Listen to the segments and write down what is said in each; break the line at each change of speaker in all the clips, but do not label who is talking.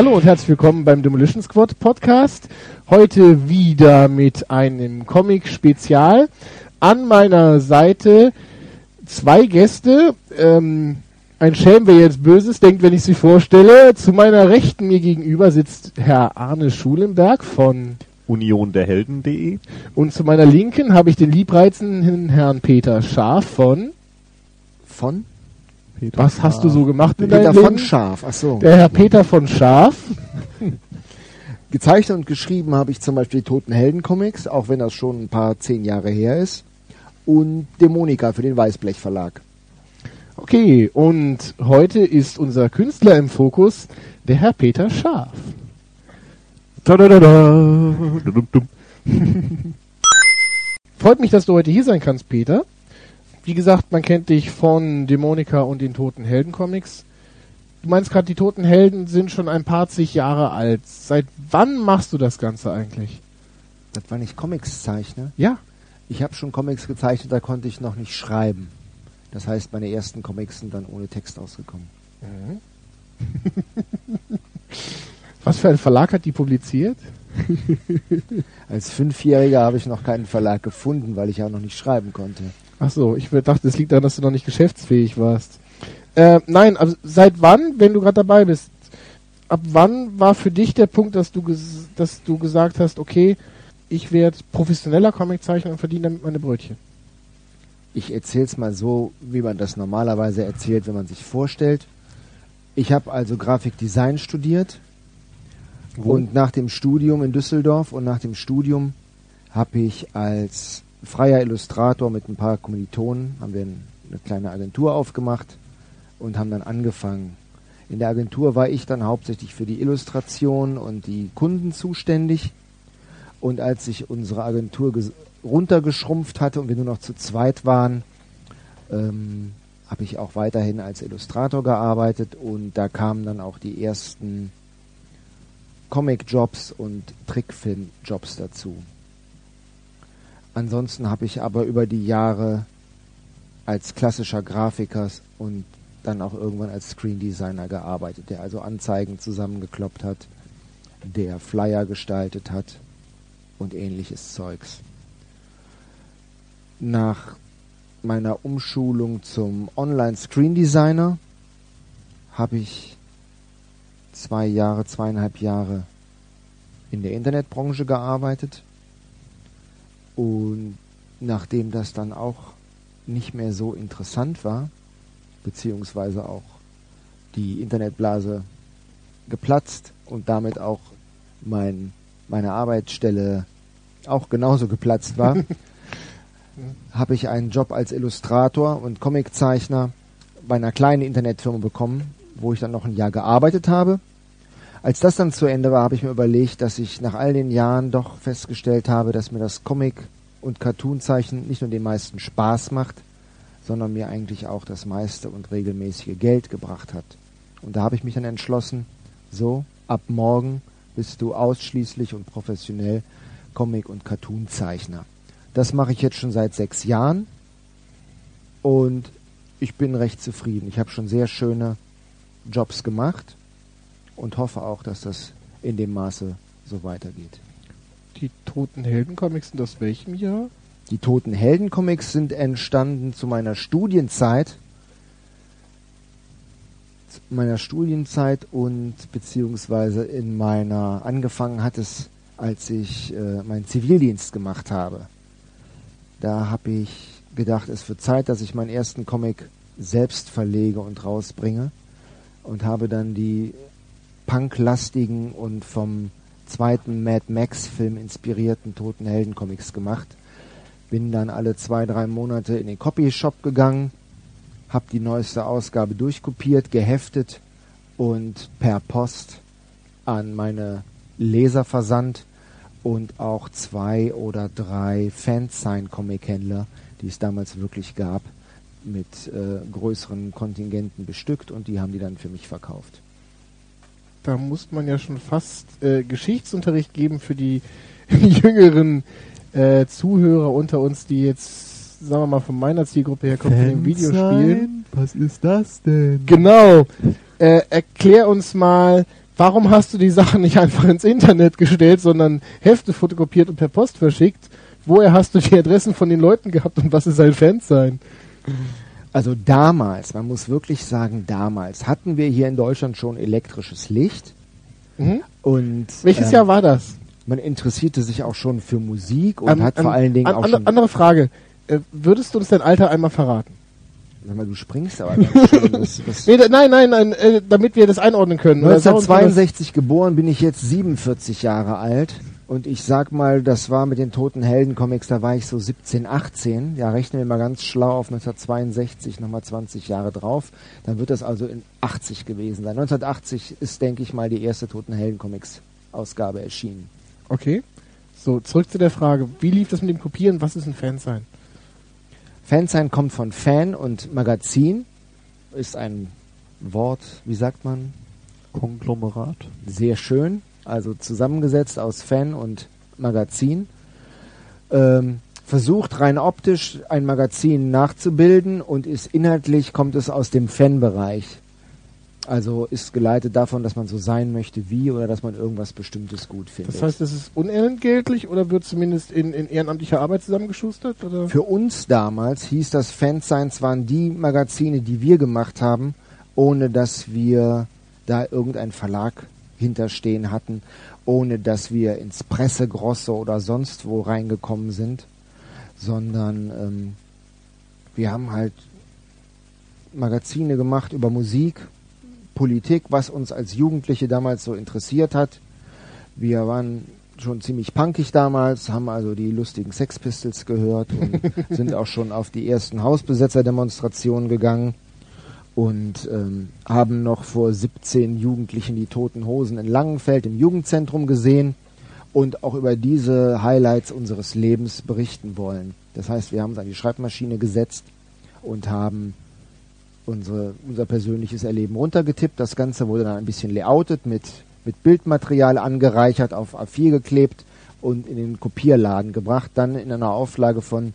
Hallo und herzlich willkommen beim Demolition Squad Podcast. Heute wieder mit einem Comic-Spezial. An meiner Seite zwei Gäste. Ähm, ein Schelm, wer jetzt Böses denkt, wenn ich sie vorstelle. Zu meiner Rechten mir gegenüber sitzt Herr Arne Schulenberg von
unionderhelden.de.
Und zu meiner Linken habe ich den liebreizenden Herrn Peter Scharf von
Von?
Peter Was hast du so gemacht
in Peter von Scharf, ach so.
Der Herr Peter von Scharf.
Gezeichnet und geschrieben habe ich zum Beispiel die Toten Helden Comics, auch wenn das schon ein paar zehn Jahre her ist. Und Dämonika für den Weißblech Verlag.
Okay, und heute ist unser Künstler im Fokus, der Herr Peter Scharf. Freut mich, dass du heute hier sein kannst, Peter. Wie gesagt, man kennt dich von Dämonika und den Toten Helden Comics. Du meinst gerade, die Toten Helden sind schon ein paar zig Jahre alt. Seit wann machst du das Ganze eigentlich?
Das war nicht Comics zeichne?
Ja.
Ich habe schon Comics gezeichnet, da konnte ich noch nicht schreiben. Das heißt, meine ersten Comics sind dann ohne Text ausgekommen. Mhm.
Was für ein Verlag hat die publiziert?
Als Fünfjähriger habe ich noch keinen Verlag gefunden, weil ich auch noch nicht schreiben konnte.
Ach so, ich dachte, es liegt daran, dass du noch nicht geschäftsfähig warst. Äh, nein, also seit wann, wenn du gerade dabei bist, ab wann war für dich der Punkt, dass du, dass du gesagt hast, okay, ich werde professioneller Comiczeichner und verdiene damit meine Brötchen?
Ich erzähle es mal so, wie man das normalerweise erzählt, wenn man sich vorstellt. Ich habe also Grafikdesign studiert Wo? und nach dem Studium in Düsseldorf und nach dem Studium habe ich als freier Illustrator mit ein paar Kommilitonen, haben wir eine kleine Agentur aufgemacht und haben dann angefangen. In der Agentur war ich dann hauptsächlich für die Illustration und die Kunden zuständig. Und als sich unsere Agentur runtergeschrumpft hatte und wir nur noch zu zweit waren, ähm, habe ich auch weiterhin als Illustrator gearbeitet und da kamen dann auch die ersten Comic-Jobs und Trickfilm-Jobs dazu. Ansonsten habe ich aber über die Jahre als klassischer Grafiker und dann auch irgendwann als Screen Designer gearbeitet, der also Anzeigen zusammengekloppt hat, der Flyer gestaltet hat und ähnliches Zeugs. Nach meiner Umschulung zum Online Screen Designer habe ich zwei Jahre, zweieinhalb Jahre in der Internetbranche gearbeitet. Und nachdem das dann auch nicht mehr so interessant war, beziehungsweise auch die Internetblase geplatzt und damit auch mein, meine Arbeitsstelle auch genauso geplatzt war, habe ich einen Job als Illustrator und Comiczeichner bei einer kleinen Internetfirma bekommen, wo ich dann noch ein Jahr gearbeitet habe. Als das dann zu Ende war, habe ich mir überlegt, dass ich nach all den Jahren doch festgestellt habe, dass mir das Comic und Cartoonzeichen nicht nur den meisten Spaß macht, sondern mir eigentlich auch das meiste und regelmäßige Geld gebracht hat. Und da habe ich mich dann entschlossen, so, ab morgen bist du ausschließlich und professionell Comic- und Cartoonzeichner. Das mache ich jetzt schon seit sechs Jahren und ich bin recht zufrieden. Ich habe schon sehr schöne Jobs gemacht und hoffe auch, dass das in dem Maße so weitergeht.
Die Toten Helden Comics sind aus welchem Jahr?
Die Toten Helden Comics sind entstanden zu meiner Studienzeit. Zu meiner Studienzeit und beziehungsweise in meiner, angefangen hat es, als ich äh, meinen Zivildienst gemacht habe. Da habe ich gedacht, es wird Zeit, dass ich meinen ersten Comic selbst verlege und rausbringe und habe dann die punklastigen und vom zweiten Mad Max Film inspirierten Toten Helden Comics gemacht. Bin dann alle zwei, drei Monate in den Copyshop gegangen, habe die neueste Ausgabe durchkopiert, geheftet und per Post an meine Leser versandt und auch zwei oder drei Fansign-Comic-Händler, die es damals wirklich gab, mit äh, größeren Kontingenten bestückt und die haben die dann für mich verkauft.
da muss man ja schon fast äh, Geschichtsunterricht geben für die jüngeren äh, Zuhörer unter uns, die jetzt, sagen wir mal, von meiner Zielgruppe her kommen, von den Videospielen.
Was ist das denn?
Genau. Äh, erklär uns mal, warum hast du die Sachen nicht einfach ins Internet gestellt, sondern Hefte fotokopiert und per Post verschickt? Woher hast du die Adressen von den Leuten gehabt und was ist ein Fansein?
Also damals, man muss wirklich sagen, damals hatten wir hier in Deutschland schon elektrisches Licht.
Mhm.
Und
Welches
ähm,
Jahr war das?
man interessierte sich auch schon für Musik und
An-
hat
an-
vor allen Dingen
an-
auch schon.
Andere Frage. Äh, würdest du uns dein Alter einmal verraten?
Sag mal, du springst aber ganz schön. Das, das
Nee, nein, nein, nein, äh, damit wir das einordnen können. Oder sag uns mal,
1962 geboren, bin ich jetzt 47 Jahre alt. Und ich sag mal, das war mit den Toten Helden Comics, da war ich so 17, 18. Ja, rechnen wir mal ganz schlau auf 1962, nochmal 20 Jahre drauf. Dann wird das also in 80 gewesen sein. 1980 ist, denke ich mal, die erste Toten Helden Comics Ausgabe erschienen.
Okay. So, zurück zu der Frage. Wie lief das mit dem Kopieren? Was ist ein Fansein?
Fansein kommt von Fan und Magazin. Ist ein Wort, wie sagt man?
Konglomerat.
sehr schön, also zusammengesetzt aus Fan und Magazin. Ähm, versucht rein optisch ein Magazin nachzubilden und ist inhaltlich kommt es aus dem Fanbereich. Also ist geleitet davon, dass man so sein möchte wie oder dass man irgendwas Bestimmtes gut findet.
Das heißt, das ist unentgeltlich oder wird zumindest in, in ehrenamtlicher Arbeit zusammengeschustert? Oder?
Für uns damals hieß das Fansigns waren die Magazine, die wir gemacht haben, ohne dass wir da irgendeinen Verlag hinterstehen hatten, ohne dass wir ins Pressegrosse oder sonst wo reingekommen sind, sondern ähm, wir haben halt Magazine gemacht über Musik, Politik, was uns als Jugendliche damals so interessiert hat. Wir waren schon ziemlich punkig damals, haben also die lustigen Sex Pistols gehört und sind auch schon auf die ersten Hausbesetzerdemonstrationen gegangen und ähm, haben noch vor 17 Jugendlichen die Toten Hosen in Langenfeld im Jugendzentrum gesehen und auch über diese Highlights unseres Lebens berichten wollen. Das heißt, wir haben es an die Schreibmaschine gesetzt und haben unsere, unser persönliches Erleben runtergetippt. Das Ganze wurde dann ein bisschen layoutet, mit, mit Bildmaterial angereichert, auf A4 geklebt und in den Kopierladen gebracht. Dann in einer Auflage von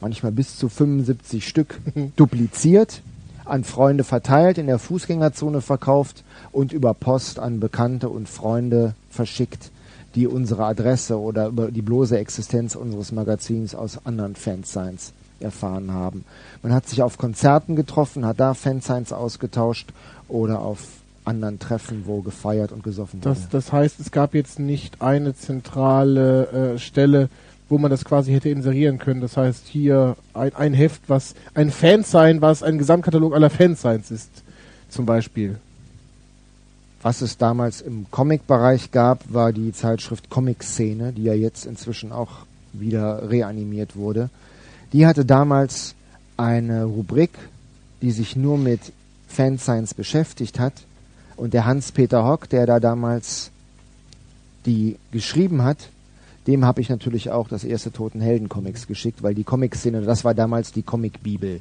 manchmal bis zu 75 Stück dupliziert, an Freunde verteilt, in der Fußgängerzone verkauft und über Post an Bekannte und Freunde verschickt, die unsere Adresse oder über die bloße Existenz unseres Magazins aus anderen Fansigns erfahren haben. Man hat sich auf Konzerten getroffen, hat da Fansigns ausgetauscht oder auf anderen Treffen, wo gefeiert und gesoffen wurde.
Das, das heißt, es gab jetzt nicht eine zentrale äh, Stelle, wo man das quasi hätte inserieren können. Das heißt, hier ein, ein Heft, was ein Fansign, was ein Gesamtkatalog aller Fansigns ist, zum Beispiel.
Was es damals im Comic-Bereich gab, war die Zeitschrift Comic-Szene, die ja jetzt inzwischen auch wieder reanimiert wurde. Die hatte damals eine Rubrik, die sich nur mit Fanscience beschäftigt hat. Und der Hans-Peter Hock, der da damals die geschrieben hat, dem habe ich natürlich auch das erste Toten Helden Comics geschickt, weil die Comic-Szene, das war damals die Comic-Bibel.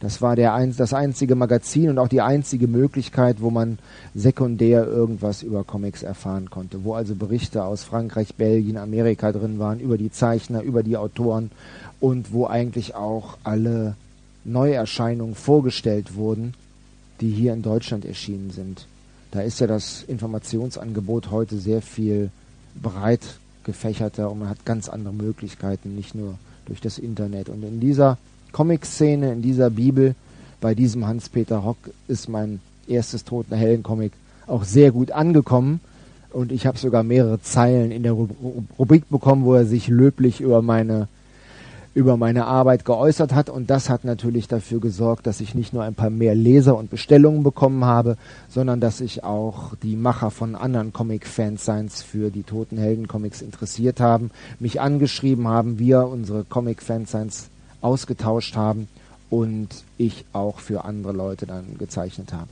Das war der ein, das einzige Magazin und auch die einzige Möglichkeit, wo man sekundär irgendwas über Comics erfahren konnte, wo also Berichte aus Frankreich, Belgien, Amerika drin waren, über die Zeichner, über die Autoren und wo eigentlich auch alle Neuerscheinungen vorgestellt wurden, die hier in Deutschland erschienen sind. Da ist ja das Informationsangebot heute sehr viel breit gefächerter und man hat ganz andere Möglichkeiten, nicht nur durch das Internet. Und in dieser Comic-Szene, in dieser Bibel, bei diesem Hans-Peter Hock ist mein erstes Toten Hellen-Comic auch sehr gut angekommen. Und ich habe sogar mehrere Zeilen in der Ru- Rubrik bekommen, wo er sich löblich über meine über meine Arbeit geäußert hat und das hat natürlich dafür gesorgt, dass ich nicht nur ein paar mehr Leser und Bestellungen bekommen habe, sondern dass ich auch die Macher von anderen Comic-Fansigns für die Toten Helden-Comics interessiert haben, mich angeschrieben haben, wir unsere Comic-Fansigns ausgetauscht haben und ich auch für andere Leute dann gezeichnet habe.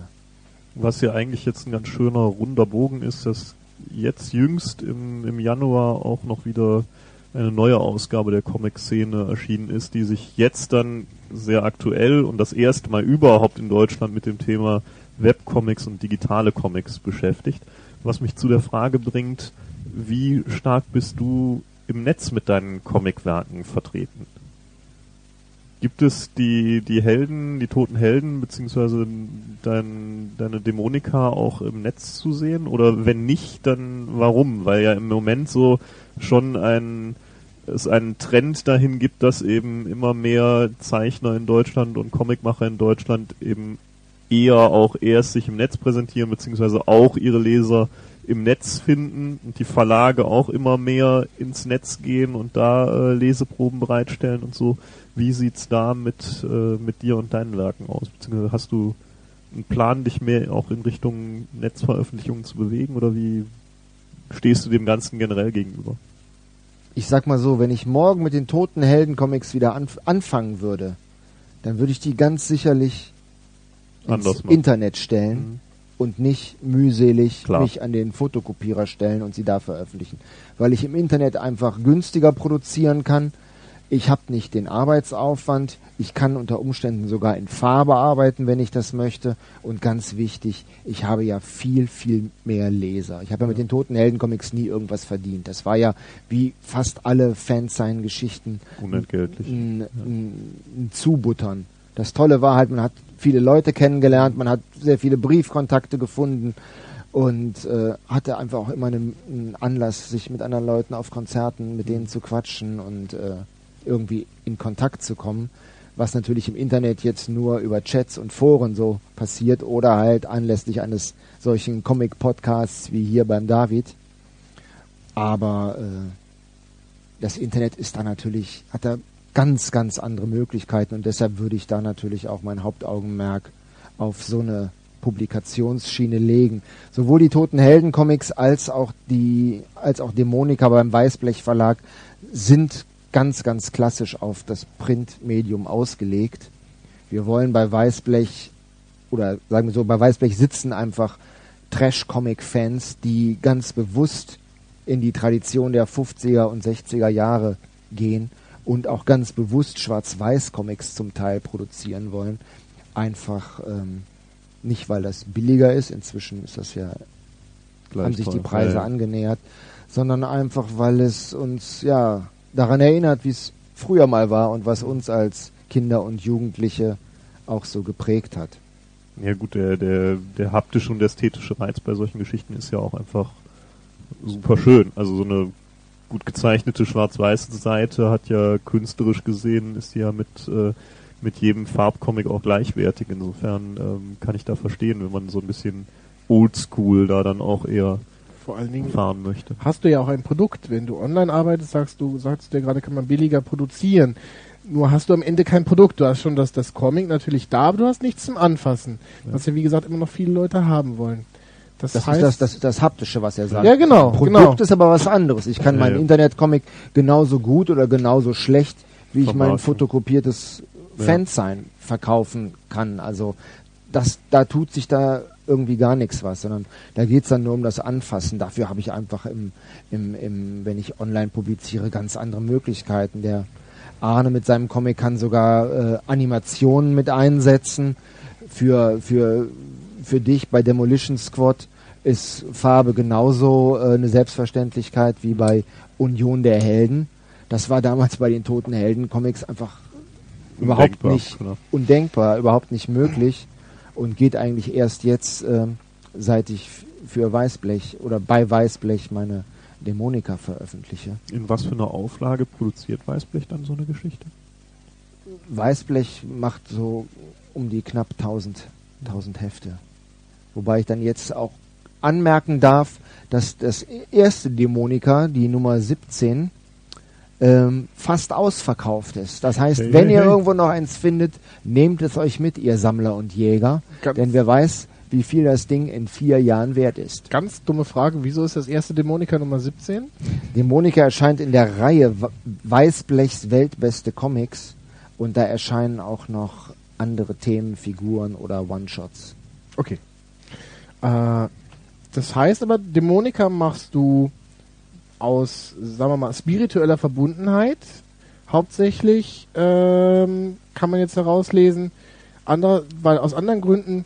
Was ja eigentlich jetzt ein ganz schöner runder Bogen ist, dass jetzt jüngst im, im Januar auch noch wieder eine neue Ausgabe der Comic-Szene erschienen ist, die sich jetzt dann sehr aktuell und das erste Mal überhaupt in Deutschland mit dem Thema Webcomics und digitale Comics beschäftigt, was mich zu der Frage bringt, wie stark bist du im Netz mit deinen Comicwerken vertreten? Gibt es die, die Helden, die toten Helden, beziehungsweise dein, deine Dämonika auch im Netz zu sehen? Oder wenn nicht, dann warum? Weil ja im Moment so schon ein, es einen Trend dahin gibt, dass eben immer mehr Zeichner in Deutschland und Comicmacher in Deutschland eben eher auch erst sich im Netz präsentieren, beziehungsweise auch ihre Leser im Netz finden und die Verlage auch immer mehr ins Netz gehen und da äh, Leseproben bereitstellen und so. Wie sieht's da mit, äh, mit dir und deinen Werken aus? Beziehungsweise hast du einen Plan, dich mehr auch in Richtung Netzveröffentlichungen zu bewegen oder wie stehst du dem Ganzen generell gegenüber?
Ich sag mal so, wenn ich morgen mit den toten Heldencomics wieder anf anfangen würde, dann würde ich die ganz sicherlich
Anders
ins
machen.
Internet stellen
Mhm.
und nicht mühselig
Klar.
mich an den Fotokopierer stellen und sie da veröffentlichen. Weil ich im Internet einfach günstiger produzieren kann. Ich habe nicht den Arbeitsaufwand. Ich kann unter Umständen sogar in Farbe arbeiten, wenn ich das möchte. Und ganz wichtig, ich habe ja viel, viel mehr Leser. Ich habe ja mit den Toten Helden-Comics nie irgendwas verdient. Das war ja wie fast alle Fans-Geschichten
Unentgeltlich.
ein, ein, ein Zubuttern. Das Tolle war halt, man hat viele Leute kennengelernt, man hat sehr viele Briefkontakte gefunden und äh, hatte einfach auch immer einen, einen Anlass, sich mit anderen Leuten auf Konzerten mit denen zu quatschen und äh, irgendwie in Kontakt zu kommen, was natürlich im Internet jetzt nur über Chats und Foren so passiert oder halt anlässlich eines solchen Comic-Podcasts wie hier beim David. Aber äh, das Internet ist da natürlich, hat da ganz, ganz andere Möglichkeiten und deshalb würde ich da natürlich auch mein Hauptaugenmerk auf so eine Publikationsschiene legen. Sowohl die Toten Helden Comics als auch die, als auch Dämonika beim Weißblech Verlag sind ganz, ganz klassisch auf das Printmedium ausgelegt. Wir wollen bei Weißblech oder sagen wir so, bei Weißblech sitzen einfach Trash-Comic-Fans, die ganz bewusst in die Tradition der 50er und 60er Jahre gehen und auch ganz bewusst Schwarz-Weiß-Comics zum Teil produzieren wollen. Einfach ähm, nicht, weil das billiger ist, inzwischen ist das ja, haben sich die Preise
Ja,
angenähert, sondern einfach, weil es uns ja daran erinnert, wie es früher mal war und was uns als Kinder und Jugendliche auch so geprägt hat.
Ja gut, der, der, der haptische und ästhetische Reiz bei solchen Geschichten ist ja auch einfach super schön. Also so eine gut gezeichnete schwarz-weiße Seite hat ja künstlerisch gesehen, ist ja mit, äh, mit jedem Farbcomic auch gleichwertig. Insofern ähm, kann ich da verstehen, wenn man so ein bisschen oldschool da dann auch eher
Vor allen Dingen
fahren möchte.
hast du ja auch ein Produkt. Wenn du online arbeitest, sagst du, sagst du ja gerade, kann man billiger produzieren. Nur hast du am Ende kein Produkt. Du hast schon das, das Comic natürlich da, aber du hast nichts zum Anfassen. Was ja, wie gesagt, immer noch viele Leute haben wollen. Das,
Das
heißt,
ist das, das, das Haptische, was er sagt.
Ja, genau,
Produkt
genau.
ist aber was anderes. Ich kann
Ja,
meinen
ja.
Internetcomic genauso gut oder genauso schlecht, wie ich mein fotokopiertes
Ja.
Fansign verkaufen kann. Also das, da tut sich da irgendwie gar nichts was, sondern da geht's dann nur um das Anfassen. Dafür habe ich einfach im, im, im, wenn ich online publiziere, ganz andere Möglichkeiten. Der Arne mit seinem Comic kann sogar äh, Animationen mit einsetzen. Für, für, für dich bei Demolition Squad ist Farbe genauso äh, eine Selbstverständlichkeit wie bei Union der Helden. Das war damals bei den Toten Helden Comics einfach überhaupt
Undenkbar,
nicht
genau.
undenkbar, überhaupt nicht möglich und geht eigentlich erst jetzt, ähm, seit ich für Weißblech oder bei Weißblech meine Dämonika veröffentliche.
In was für einer Auflage produziert Weißblech dann so eine Geschichte?
Weißblech macht so um die knapp 1000, 1000 Hefte. Wobei ich dann jetzt auch anmerken darf, dass das erste Dämonika, die Nummer 17, ähm, fast ausverkauft ist. Das heißt,
Hey,
wenn
hey,
ihr
hey.
irgendwo noch eins findet, nehmt es euch mit, ihr Sammler und Jäger.
Ganz-
Denn wer weiß, wie viel das Ding in vier Jahren wert ist.
ganz dumme Frage, wieso ist das erste Dämonika Nummer 17?
Dämonika erscheint in der Reihe Weißblechs Weltbeste Comics und da erscheinen auch noch andere Themen, Figuren oder One-Shots.
Okay. Äh, das heißt aber, Dämonika machst du aus, sagen wir mal, spiritueller Verbundenheit. Hauptsächlich ähm, kann man jetzt herauslesen. Andere, weil aus anderen Gründen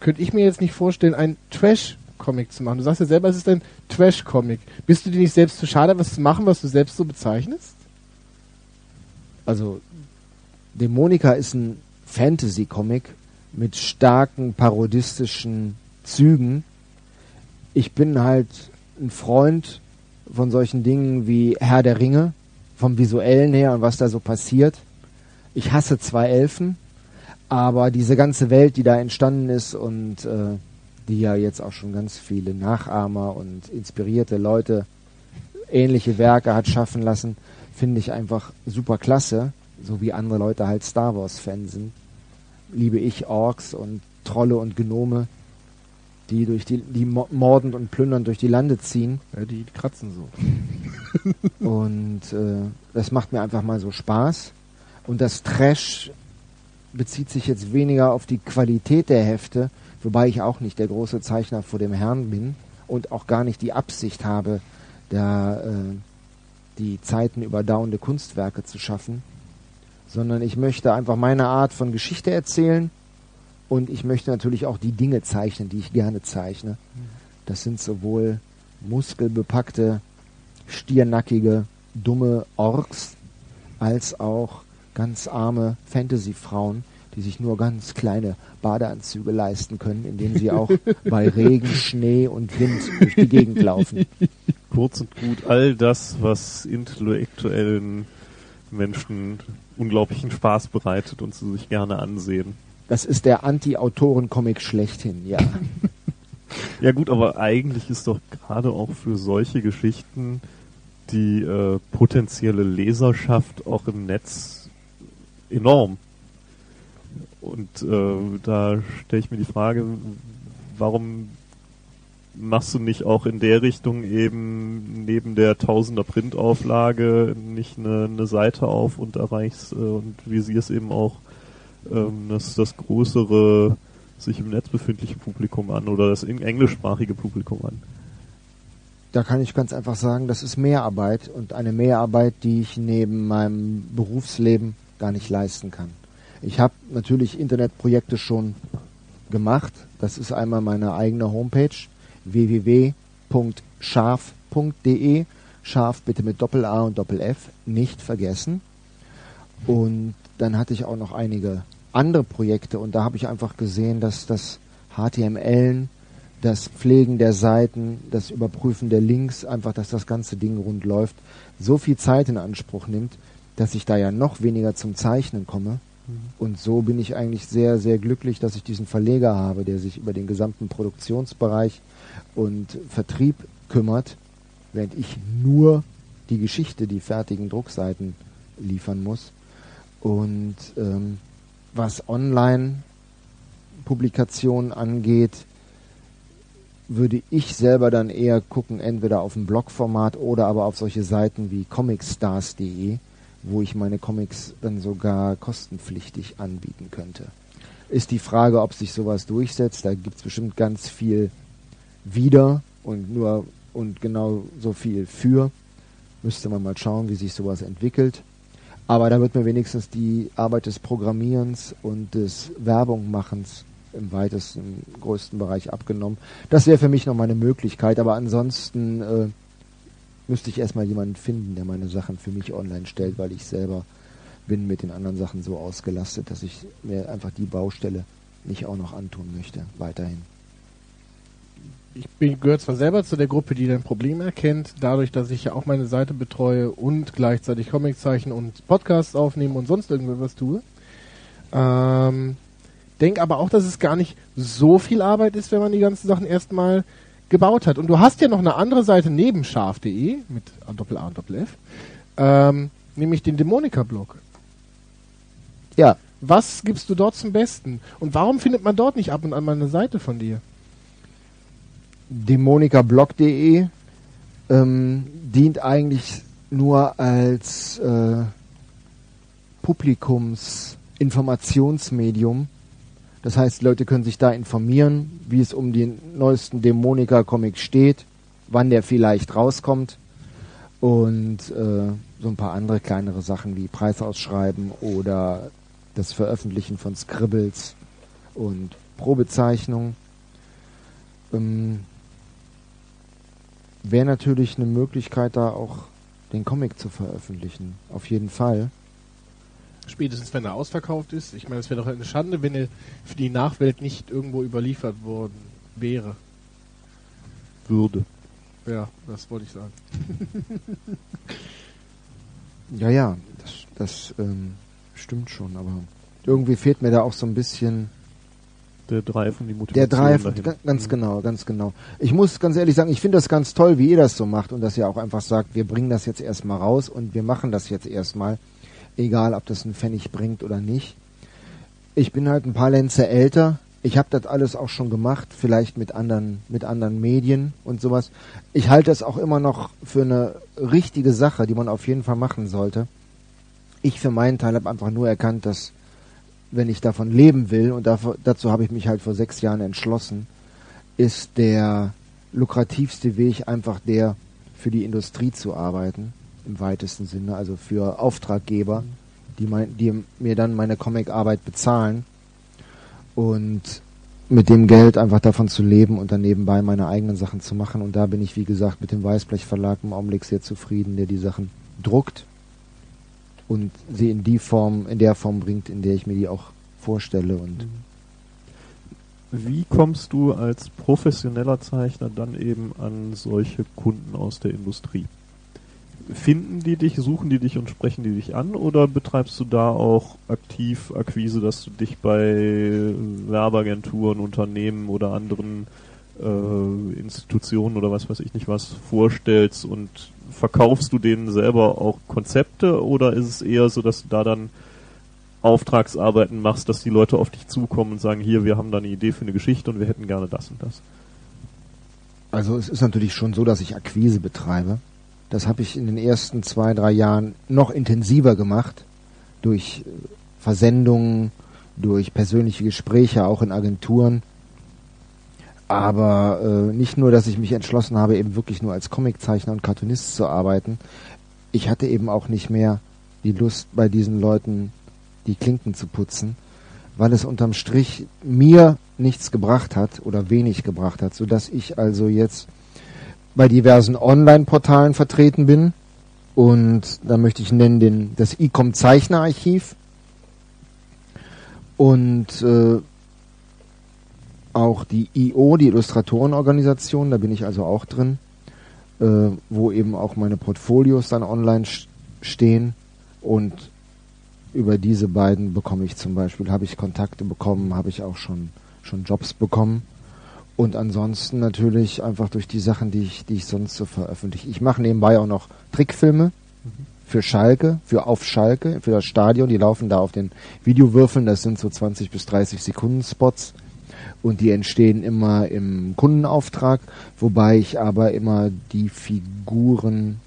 könnte ich mir jetzt nicht vorstellen, einen Trash-Comic zu machen. Du sagst ja selber, es ist ein Trash-Comic. Bist du dir nicht selbst zu schade, was zu machen, was du selbst so bezeichnest?
Also, Dämonica ist ein Fantasy-Comic mit starken parodistischen Zügen. Ich bin halt ein Freund von solchen Dingen wie Herr der Ringe, vom visuellen her und was da so passiert. Ich hasse zwei Elfen, aber diese ganze Welt, die da entstanden ist und äh, die ja jetzt auch schon ganz viele Nachahmer und inspirierte Leute ähnliche Werke hat schaffen lassen, finde ich einfach super klasse, so wie andere Leute halt Star Wars Fan sind. Liebe ich Orks und Trolle und Gnome, die durch die, die mordend und plündernd durch die Lande ziehen.
Ja, die kratzen so.
und äh, das macht mir einfach mal so Spaß. Und das Trash bezieht sich jetzt weniger auf die Qualität der Hefte, wobei ich auch nicht der große Zeichner vor dem Herrn bin und auch gar nicht die Absicht habe, da äh, die Zeiten überdauernde Kunstwerke zu schaffen, sondern ich möchte einfach meine Art von Geschichte erzählen und ich möchte natürlich auch die Dinge zeichnen, die ich gerne zeichne. Das sind sowohl muskelbepackte, stiernackige, dumme Orks als auch ganz arme Fantasy-Frauen, die sich nur ganz kleine Badeanzüge leisten können, indem sie auch bei Regen, Schnee und Wind durch die Gegend laufen.
Kurz und gut, all das, was intellektuellen Menschen unglaublichen Spaß bereitet und sie sich gerne ansehen.
Das ist der Anti-Autoren-Comic schlechthin, ja.
ja gut, aber eigentlich ist doch gerade auch für solche Geschichten die äh, potenzielle Leserschaft auch im Netz enorm. Und äh, da stelle ich mir die Frage, warum machst du nicht auch in der Richtung eben neben der Tausender Printauflage nicht eine, eine Seite auf und erreichst äh, und visierst eben auch ähm, das, das größere sich im Netz befindliche Publikum an oder das englischsprachige Publikum an?
Da kann ich ganz einfach sagen, das ist Mehrarbeit und eine Mehrarbeit, die ich neben meinem Berufsleben gar nicht leisten kann. Ich habe natürlich Internetprojekte schon gemacht. Das ist einmal meine eigene Homepage www.scharf.de. Scharf bitte mit Doppel A und Doppel F nicht vergessen. Und dann hatte ich auch noch einige andere Projekte und da habe ich einfach gesehen, dass das HTML, das Pflegen der Seiten, das Überprüfen der Links, einfach, dass das ganze Ding rund läuft, so viel Zeit in Anspruch nimmt, dass ich da ja noch weniger zum Zeichnen komme. Mhm. Und so bin ich eigentlich sehr, sehr glücklich, dass ich diesen Verleger habe, der sich über den gesamten Produktionsbereich und Vertrieb kümmert, während ich nur die Geschichte, die fertigen Druckseiten liefern muss. Und ähm, was Online-Publikationen angeht, würde ich selber dann eher gucken, entweder auf ein Blogformat oder aber auf solche Seiten wie comicstars.de wo ich meine Comics dann sogar kostenpflichtig anbieten könnte. Ist die Frage, ob sich sowas durchsetzt. Da gibt es bestimmt ganz viel wieder und nur und genau so viel für. Müsste man mal schauen, wie sich sowas entwickelt. Aber da wird mir wenigstens die Arbeit des Programmierens und des Werbungmachens im weitesten, größten Bereich abgenommen. Das wäre für mich noch mal eine Möglichkeit. Aber ansonsten äh, müsste ich erstmal jemanden finden, der meine Sachen für mich online stellt, weil ich selber bin mit den anderen Sachen so ausgelastet, dass ich mir einfach die Baustelle nicht auch noch antun möchte, weiterhin.
Ich bin, gehöre zwar selber zu der Gruppe, die dein Problem erkennt, dadurch, dass ich ja auch meine Seite betreue und gleichzeitig Comics zeichne und Podcasts aufnehme und sonst irgendwas tue. Ähm, denk aber auch, dass es gar nicht so viel Arbeit ist, wenn man die ganzen Sachen erstmal gebaut hat. Und du hast ja noch eine andere Seite neben scharf.de mit Doppel A und Doppel F, ähm, nämlich den Dämonika-Blog.
Ja.
Was gibst du dort zum Besten? Und warum findet man dort nicht ab und an mal eine Seite von dir?
Dämonikablog.de ähm, dient eigentlich nur als äh, Publikumsinformationsmedium das heißt, Leute können sich da informieren, wie es um den neuesten Dämonika-Comic steht, wann der vielleicht rauskommt und äh, so ein paar andere kleinere Sachen wie Preisausschreiben oder das Veröffentlichen von Scribbles und Probezeichnung. Ähm, Wäre natürlich eine Möglichkeit, da auch den Comic zu veröffentlichen. Auf jeden Fall.
Spätestens wenn er ausverkauft ist. Ich meine, es wäre doch eine Schande, wenn er für die Nachwelt nicht irgendwo überliefert worden wäre.
Würde.
Ja, das wollte ich sagen.
Ja, ja, das, das ähm, stimmt schon, aber irgendwie fehlt mir da auch so ein bisschen
Der Drive und die Motivation.
der Drive.
dahin.
Ga- Ganz
Mhm.
genau, ganz genau. Ich muss ganz ehrlich sagen, ich finde das ganz toll, wie ihr das so macht und dass ihr auch einfach sagt, wir bringen das jetzt erstmal raus und wir machen das jetzt erstmal, egal ob das einen Pfennig bringt oder nicht. Ich bin halt ein paar Lenze älter. Ich habe das alles auch schon gemacht, vielleicht mit anderen, mit anderen Medien und sowas. Ich halte es auch immer noch für eine richtige Sache, die man auf jeden Fall machen sollte. Ich für meinen Teil habe einfach nur erkannt, dass wenn ich davon leben will, und dafür, dazu habe ich mich halt vor sechs Jahren entschlossen, ist der lukrativste Weg einfach der, für die Industrie zu arbeiten, im weitesten Sinne, also für Auftraggeber, die, mein, die mir dann meine Comicarbeit bezahlen und mit dem Geld einfach davon zu leben und dann nebenbei meine eigenen Sachen zu machen. Und da bin ich, wie gesagt, mit dem Weißblech Verlag im Augenblick sehr zufrieden, der die Sachen druckt und sie in die Form, in der Form bringt, in der ich mir die auch vorstelle. Und
Wie kommst du als professioneller Zeichner dann eben an solche Kunden aus der Industrie? Finden die dich, suchen die dich und sprechen die dich an oder betreibst du da auch aktiv Akquise, dass du dich bei Werbeagenturen, Unternehmen oder anderen äh, Institutionen oder was weiß ich nicht was vorstellst und verkaufst du denen selber auch Konzepte oder ist es eher so, dass du da dann Auftragsarbeiten machst, dass die Leute auf dich zukommen und sagen, hier, wir haben da eine Idee für eine Geschichte und wir hätten gerne das und das.
also es ist natürlich schon so, dass ich Akquise betreibe. Das habe ich in den ersten zwei, drei Jahren noch intensiver gemacht durch äh, Versendungen, durch persönliche Gespräche, auch in Agenturen. Aber äh, nicht nur, dass ich mich entschlossen habe, eben wirklich nur als Comiczeichner und Cartoonist zu arbeiten. Ich hatte eben auch nicht mehr die Lust, bei diesen Leuten die Klinken zu putzen, weil es unterm Strich mir nichts gebracht hat oder wenig gebracht hat, sodass ich also jetzt bei diversen Online-Portalen vertreten bin. Und da möchte ich nennen den, das ICOM Zeichnerarchiv. Und äh, auch die IO, die Illustratorenorganisation, da bin ich also auch drin, äh, wo eben auch meine Portfolios dann online stehen. Und über diese beiden bekomme ich zum Beispiel, habe ich Kontakte bekommen, habe ich auch schon, schon Jobs bekommen. Und ansonsten natürlich einfach durch die Sachen, die ich, die ich sonst so veröffentliche. Ich mache nebenbei auch noch Trickfilme für Schalke, für auf Schalke, für das Stadion. Die laufen da auf den Videowürfeln. Das sind so 20 bis 30 Sekunden Spots. Und die entstehen immer im Kundenauftrag, wobei ich aber immer die Figuren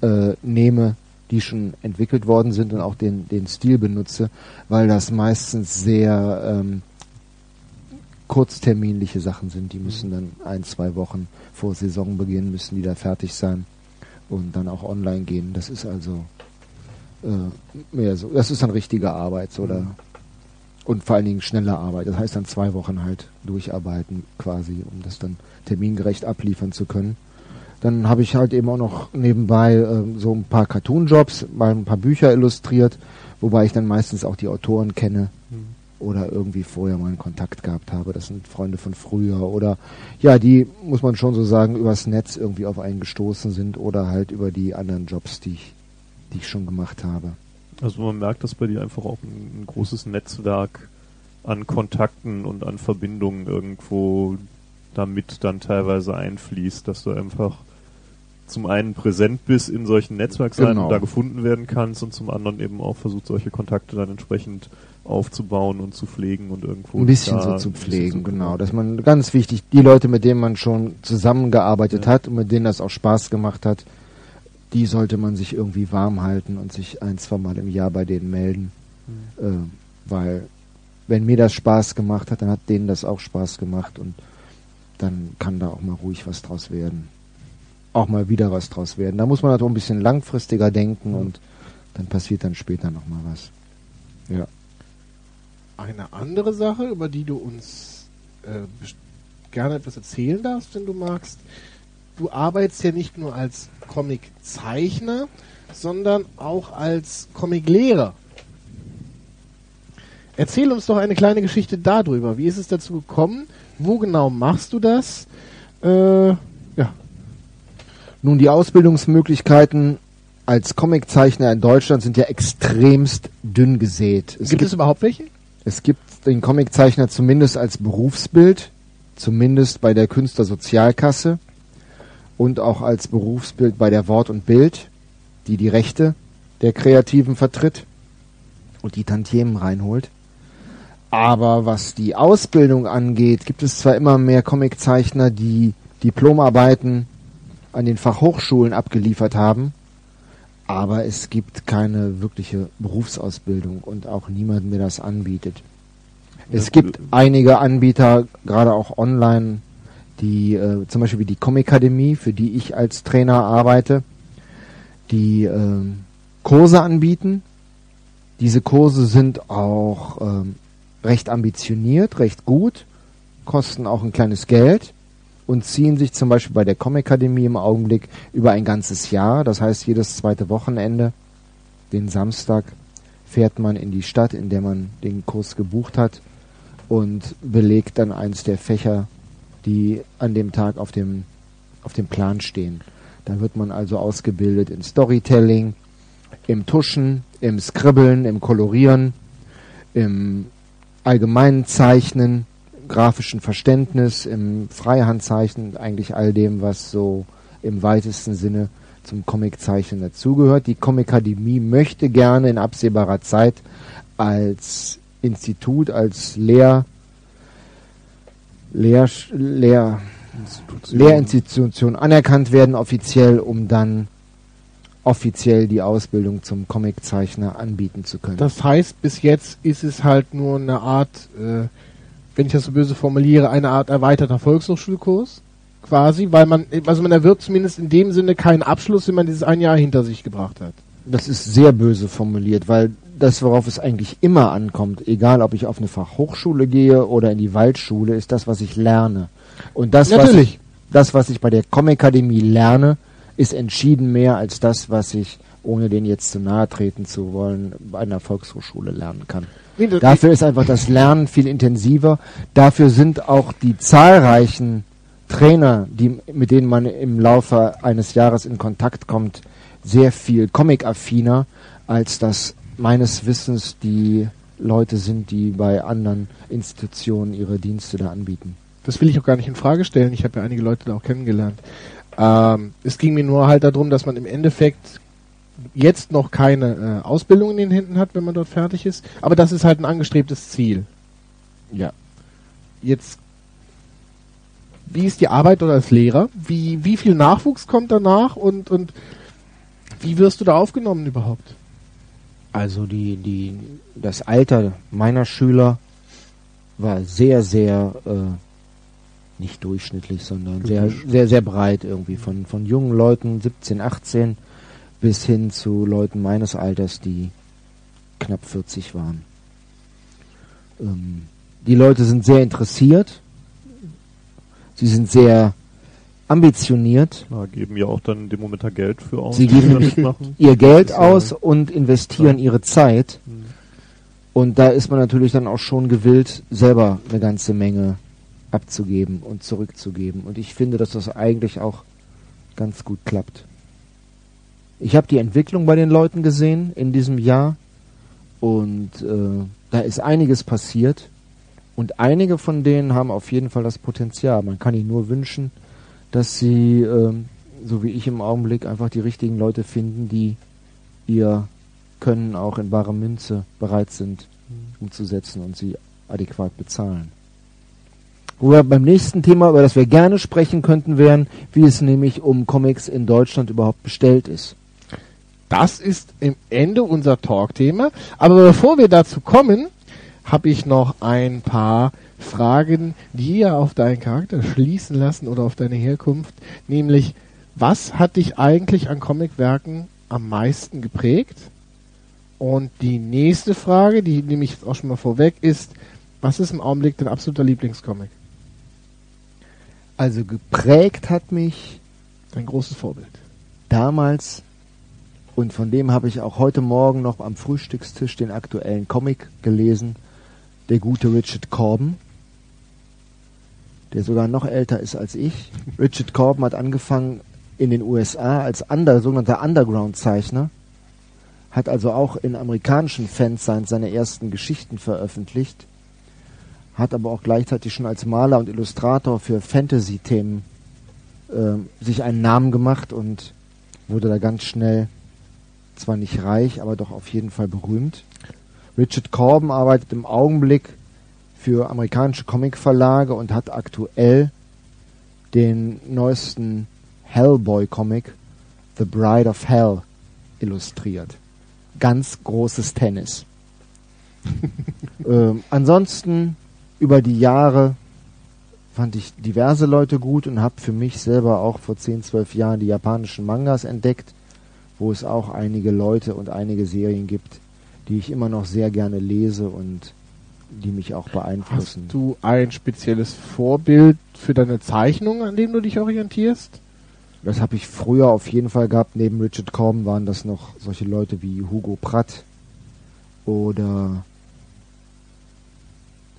äh, nehme, die schon entwickelt worden sind und auch den, den Stil benutze, weil das meistens sehr ähm, kurzterminliche Sachen sind. Die müssen dann ein, zwei Wochen vor Saisonbeginn müssen die da fertig sein und dann auch online gehen. Das ist also äh, mehr so. Das ist dann richtige Arbeit, oder? Und vor allen Dingen schnelle Arbeit. Das heißt dann zwei Wochen halt durcharbeiten quasi, um das dann termingerecht abliefern zu können. Dann habe ich halt eben auch noch nebenbei äh, so ein paar Cartoon-Jobs, mal ein paar Bücher illustriert, wobei ich dann meistens auch die Autoren kenne oder irgendwie vorher mal einen Kontakt gehabt habe. Das sind Freunde von früher oder ja, die muss man schon so sagen, übers Netz irgendwie auf einen gestoßen sind oder halt über die anderen Jobs, die ich, die ich schon gemacht habe.
Also man merkt, dass bei dir einfach auch ein, ein großes Netzwerk an Kontakten und an Verbindungen irgendwo damit dann teilweise einfließt, dass du einfach zum einen präsent bist in solchen Netzwerkseiten
Genau.
und da gefunden werden kannst und zum anderen eben auch versucht, solche Kontakte dann entsprechend aufzubauen und zu pflegen und irgendwo
Ein bisschen so zu pflegen,
zu-
genau. Dass man ganz wichtig, die Leute, mit denen man schon zusammengearbeitet
Ja.
hat und mit denen das auch Spaß gemacht hat, die sollte man sich irgendwie warm halten und sich ein, zwei Mal im Jahr bei denen melden.
Mhm.
Äh, weil wenn mir das Spaß gemacht hat, dann hat denen das auch Spaß gemacht und dann kann da auch mal ruhig was draus werden. Auch mal wieder was draus werden. Da muss man halt auch ein bisschen langfristiger denken
Mhm.
und dann passiert dann später nochmal was. Ja.
eine andere Sache, über die du uns äh, gerne etwas erzählen darfst, wenn du magst. Du arbeitest ja nicht nur als Comiczeichner, sondern auch als Comiclehrer. Erzähl uns doch eine kleine Geschichte darüber. Wie ist es dazu gekommen? Wo genau machst du das? Äh, ja.
Nun, die Ausbildungsmöglichkeiten als Comiczeichner in Deutschland sind ja extremst dünn gesät.
Es gibt, gibt es überhaupt welche?
Es gibt den Comiczeichner zumindest als Berufsbild, zumindest bei der Künstlersozialkasse und auch als Berufsbild bei der Wort und Bild, die die Rechte der Kreativen vertritt und die Tantiemen reinholt. Aber was die Ausbildung angeht, gibt es zwar immer mehr Comiczeichner, die Diplomarbeiten an den Fachhochschulen abgeliefert haben, aber es gibt keine wirkliche Berufsausbildung und auch niemanden, der das anbietet. Es gibt einige Anbieter, gerade auch online, die äh, zum Beispiel wie die Comicademie, für die ich als Trainer arbeite, die äh, Kurse anbieten. Diese Kurse sind auch ähm, recht ambitioniert, recht gut, kosten auch ein kleines Geld und ziehen sich zum Beispiel bei der Comicademie im Augenblick über ein ganzes Jahr. Das heißt, jedes zweite Wochenende, den Samstag, fährt man in die Stadt, in der man den Kurs gebucht hat und belegt dann eins der Fächer, die an dem Tag auf dem, auf dem Plan stehen. Da wird man also ausgebildet in Storytelling, im Tuschen, im Skribbeln, im Kolorieren, im allgemeinen Zeichnen, grafischen Verständnis, im Freihandzeichnen, eigentlich all dem, was so im weitesten Sinne zum Comiczeichnen dazugehört. Die Comicakademie möchte gerne in absehbarer Zeit als Institut, als Lehr, Lehr, Lehr, Institution. Lehrinstitution anerkannt werden offiziell, um dann offiziell die Ausbildung zum Comiczeichner anbieten zu können.
Das heißt, bis jetzt ist es halt nur eine Art, äh, wenn ich das so böse formuliere, eine Art erweiterter Volkshochschulkurs quasi, weil man, also man erwirbt zumindest in dem Sinne keinen Abschluss, wenn man dieses ein Jahr hinter sich gebracht hat.
Das ist sehr böse formuliert, weil das, worauf es eigentlich immer ankommt, egal ob ich auf eine Fachhochschule gehe oder in die Waldschule, ist das, was ich lerne. Und das, Natürlich. was ich, das, was ich bei der Comikademie lerne, ist entschieden mehr als das, was ich, ohne den jetzt zu nahe treten zu wollen, bei einer Volkshochschule lernen kann. Dafür ist einfach das Lernen viel intensiver. Dafür sind auch die zahlreichen Trainer, die, mit denen man im Laufe eines Jahres in Kontakt kommt, sehr viel comic-affiner, als das meines Wissens die Leute sind, die bei anderen Institutionen ihre Dienste da anbieten.
Das will ich auch gar nicht in Frage stellen. Ich habe ja einige Leute da auch kennengelernt. Ähm, es ging mir nur halt darum, dass man im Endeffekt jetzt noch keine äh, Ausbildung in den Händen hat, wenn man dort fertig ist. Aber das ist halt ein angestrebtes Ziel. Ja. Jetzt, wie ist die Arbeit oder als Lehrer? Wie, wie viel Nachwuchs kommt danach und, und wie wirst du da aufgenommen überhaupt?
Also die, die, das Alter meiner Schüler war sehr, sehr äh, nicht durchschnittlich, sondern sehr, sehr, sehr breit irgendwie. Von, von jungen Leuten, 17, 18, bis hin zu Leuten meines Alters, die knapp 40 waren. Ähm, die Leute sind sehr interessiert. Sie sind sehr ambitioniert.
Ja, geben ja auch dann in dem Moment da Geld für aus.
Sie geben ihr Geld aus und investieren ja. ihre Zeit. Mhm. Und da ist man natürlich dann auch schon gewillt, selber eine ganze Menge abzugeben und zurückzugeben. Und ich finde, dass das eigentlich auch ganz gut klappt. Ich habe die Entwicklung bei den Leuten gesehen in diesem Jahr und äh, da ist einiges passiert und einige von denen haben auf jeden Fall das Potenzial. Man kann ihnen nur wünschen, dass sie, äh, so wie ich im Augenblick, einfach die richtigen Leute finden, die ihr Können auch in bare Münze bereit sind umzusetzen und sie adäquat bezahlen. Wo wir beim nächsten Thema, über das wir gerne sprechen könnten, wären, wie es nämlich um Comics in Deutschland überhaupt bestellt ist.
Das ist im Ende unser Talkthema. Aber bevor wir dazu kommen, habe ich noch ein paar Fragen, die ja auf deinen Charakter schließen lassen oder auf deine Herkunft. Nämlich, was hat dich eigentlich an Comicwerken am meisten geprägt? Und die nächste Frage, die nehme ich jetzt auch schon mal vorweg, ist, was ist im Augenblick dein absoluter Lieblingscomic?
Also geprägt hat mich
Dein großes Vorbild.
damals und von dem habe ich auch heute Morgen noch am Frühstückstisch den aktuellen Comic gelesen, der gute Richard Corbin, der sogar noch älter ist als ich. Richard Corbin hat angefangen in den USA als under, sogenannter Underground-Zeichner, hat also auch in amerikanischen Fansigns seine ersten Geschichten veröffentlicht, hat aber auch gleichzeitig schon als Maler und Illustrator für Fantasy-Themen ähm, sich einen Namen gemacht und wurde da ganz schnell zwar nicht reich, aber doch auf jeden Fall berühmt. Richard Corbin arbeitet im Augenblick für amerikanische Comicverlage und hat aktuell den neuesten Hellboy-Comic The Bride of Hell illustriert. Ganz großes Tennis. ähm, ansonsten über die Jahre fand ich diverse Leute gut und habe für mich selber auch vor 10, 12 Jahren die japanischen Mangas entdeckt, wo es auch einige Leute und einige Serien gibt, die ich immer noch sehr gerne lese und die mich auch
Hast
beeinflussen.
du ein spezielles Vorbild für deine Zeichnung, an dem du dich orientierst?
Das habe ich früher auf jeden Fall gehabt. Neben Richard Corbin waren das noch solche Leute wie Hugo Pratt oder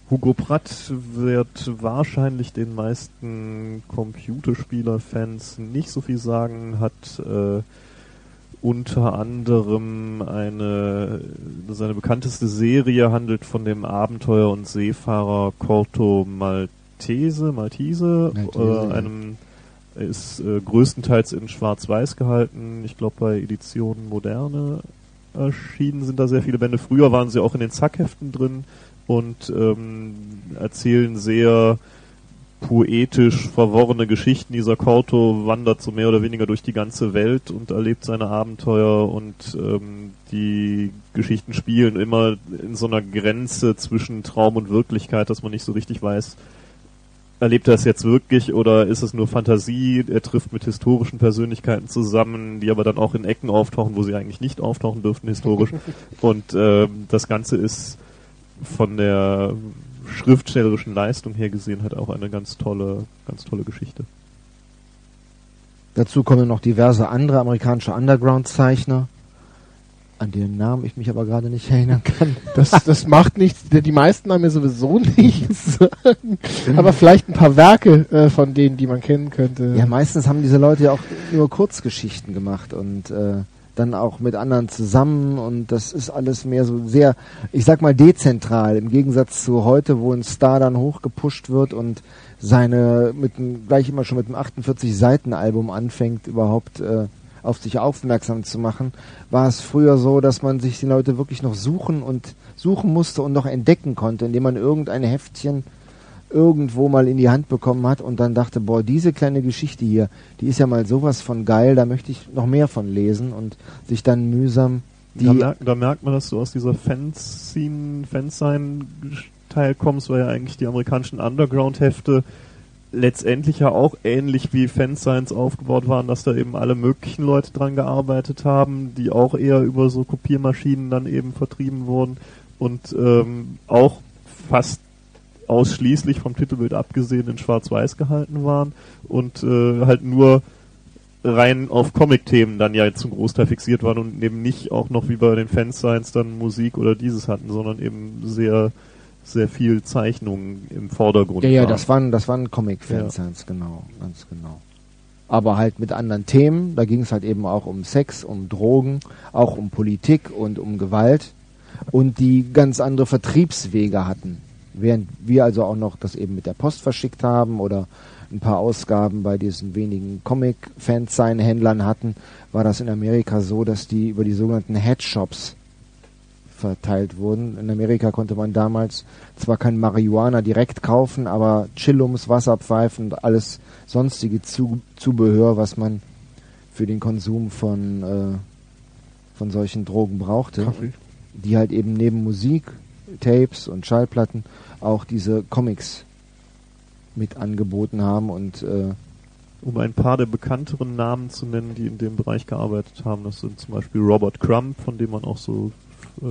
Hugo Pratt wird wahrscheinlich den meisten Computerspieler-Fans nicht so viel sagen, hat äh, unter anderem eine, seine bekannteste Serie handelt von dem Abenteuer und Seefahrer Corto Maltese, Maltese,
Maltese,
äh, einem ist äh, größtenteils in Schwarz-Weiß gehalten. Ich glaube bei Editionen Moderne erschienen sind da sehr viele Bände. Früher waren sie auch in den Zackheften drin und ähm, erzählen sehr poetisch verworrene Geschichten. Dieser Corto wandert so mehr oder weniger durch die ganze Welt und erlebt seine Abenteuer und ähm, die Geschichten spielen immer in so einer Grenze zwischen Traum und Wirklichkeit, dass man nicht so richtig weiß, erlebt er es jetzt wirklich oder ist es nur Fantasie? Er trifft mit historischen Persönlichkeiten zusammen, die aber dann auch in Ecken auftauchen, wo sie eigentlich nicht auftauchen dürften historisch. und ähm, das Ganze ist von der schriftstellerischen Leistung her gesehen halt auch eine ganz tolle, ganz tolle Geschichte.
dazu kommen noch diverse andere amerikanische Underground-Zeichner, an deren Namen ich mich aber gerade nicht erinnern kann.
Das, das macht nichts. Die die meisten haben mir sowieso nichts sagen. Aber vielleicht ein paar Werke äh, von denen, die man kennen könnte.
Ja, meistens haben diese Leute ja auch nur Kurzgeschichten gemacht und äh, dann auch mit anderen zusammen und das ist alles mehr so sehr, ich sag mal dezentral. Im Gegensatz zu heute, wo ein Star dann hochgepusht wird und seine mit dem, gleich immer schon mit einem 48 Seiten Album anfängt überhaupt äh, auf sich aufmerksam zu machen, war es früher so, dass man sich die Leute wirklich noch suchen und suchen musste und noch entdecken konnte, indem man irgendein Heftchen irgendwo mal in die Hand bekommen hat und dann dachte, boah, diese kleine Geschichte hier, die ist ja mal sowas von geil, da möchte ich noch mehr von lesen und sich dann mühsam die
da, merkt, da merkt man, dass du aus dieser Fanzine, Fansign-Teil kommst, weil ja eigentlich die amerikanischen Underground-Hefte letztendlich ja auch ähnlich wie Fansigns aufgebaut waren, dass da eben alle möglichen Leute dran gearbeitet haben, die auch eher über so Kopiermaschinen dann eben vertrieben wurden und ähm, auch fast ausschließlich vom Titelbild abgesehen in Schwarz-Weiß gehalten waren und äh, halt nur rein auf Comic-Themen dann ja zum Großteil fixiert waren und eben nicht auch noch wie bei den Fansigns dann Musik oder dieses hatten, sondern eben sehr sehr viel Zeichnungen im Vordergrund.
Ja, ja,
waren.
das waren, das waren Comic-Fans, genau, ganz genau. Aber halt mit anderen Themen, da ging es halt eben auch um Sex, um Drogen, auch um Politik und um Gewalt und die ganz andere Vertriebswege hatten. Während wir also auch noch das eben mit der Post verschickt haben oder ein paar Ausgaben bei diesen wenigen Comic-Fansign-Händlern hatten, war das in Amerika so, dass die über die sogenannten Headshops verteilt wurden. In Amerika konnte man damals zwar kein Marihuana direkt kaufen, aber Chillums, Wasserpfeifen und alles sonstige Zu Zubehör, was man für den Konsum von, äh, von solchen Drogen brauchte,
Kaffee.
die halt eben neben Musik, Tapes und Schallplatten auch diese Comics mit angeboten haben und äh,
Um ein paar der bekannteren Namen zu nennen, die in dem Bereich gearbeitet haben, das sind zum Beispiel Robert Crumb, von dem man auch so äh,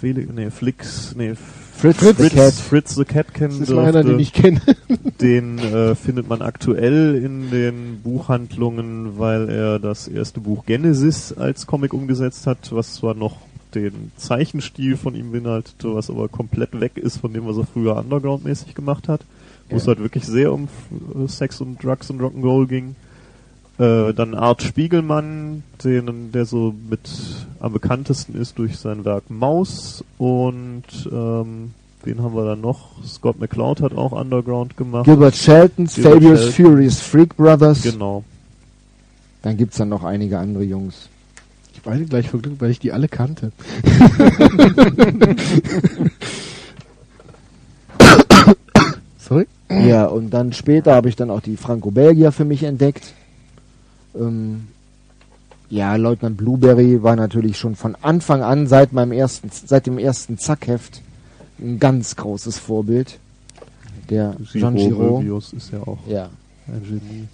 Felix, nee, Flix, nee,
Fritz,
Fritz,
the Cat.
Fritz the Cat kennen
Das ist mal einer, den
dürfte.
ich kenne.
Den äh, findet man aktuell in den Buchhandlungen, weil er das erste Buch Genesis als Comic umgesetzt hat, was zwar noch den Zeichenstil von ihm beinhaltete, was aber komplett weg ist von dem, was er früher Underground-mäßig gemacht hat, wo es
Ja.
halt wirklich sehr um äh, Sex und Drugs und Rock'n'Roll ging. Äh, dann Art Spiegelmann, den, der so mit am bekanntesten ist durch sein Werk Maus und ähm, wen haben wir dann noch? Scott McCloud hat auch Underground gemacht.
Gilbert Shelton,
Gilbert
Fabius
Shelton.
Furious Freak Brothers.
Genau.
Dann gibt's dann noch einige andere Jungs.
Ich weine gleich vor Glück, weil ich die alle kannte. Sorry?
Ja, und dann später habe ich dann auch die Franco-Belgier für mich entdeckt. Ähm, ja, Leutnant Blueberry war natürlich schon von Anfang an, seit meinem ersten, seit dem ersten Zackheft, ein ganz großes Vorbild. Der Jean Giraud.
Ist ja auch
Ja,
ein Genie.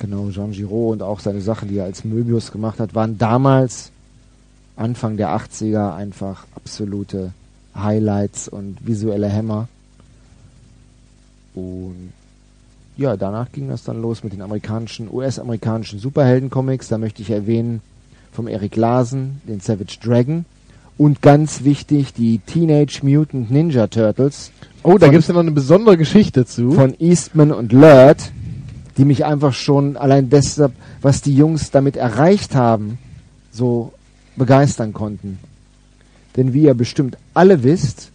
Genau, Jean Giraud und auch seine Sachen, die er als Möbius gemacht hat, waren damals, Anfang der 80er, einfach absolute Highlights und visuelle Hämmer. Und ja, danach ging das dann los mit den amerikanischen, US-amerikanischen Superhelden-Comics. Da möchte ich erwähnen vom Eric Larsen, den Savage Dragon. Und ganz wichtig, die Teenage Mutant Ninja Turtles
Oh, da
Von-
gibt's ja noch eine besondere Geschichte zu.
von Eastman und Lurt, die mich einfach schon allein deshalb, was die Jungs damit erreicht haben, so begeistern konnten. Denn wie ihr bestimmt alle wisst,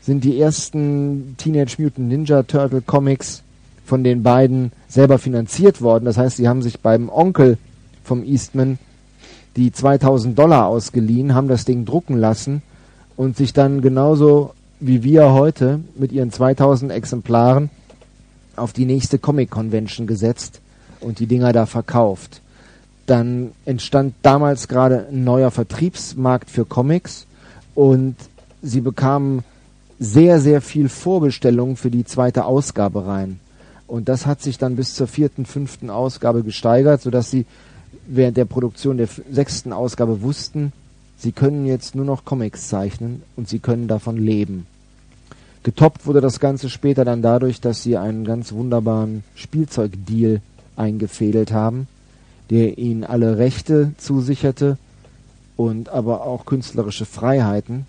sind die ersten Teenage Mutant Ninja Turtle Comics von den beiden selber finanziert worden. Das heißt, sie haben sich beim Onkel vom Eastman die 2000 Dollar ausgeliehen, haben das Ding drucken lassen und sich dann genauso wie wir heute mit ihren 2000 Exemplaren auf die nächste Comic Convention gesetzt und die Dinger da verkauft. Dann entstand damals gerade ein neuer Vertriebsmarkt für Comics und sie bekamen sehr, sehr viel Vorbestellungen für die zweite Ausgabe rein. Und das hat sich dann bis zur vierten, fünften Ausgabe gesteigert, sodass sie während der Produktion der sechsten Ausgabe wussten, sie können jetzt nur noch Comics zeichnen und sie können davon leben. Getoppt wurde das Ganze später dann dadurch, dass sie einen ganz wunderbaren Spielzeugdeal eingefädelt haben, der ihnen alle Rechte zusicherte und aber auch künstlerische Freiheiten.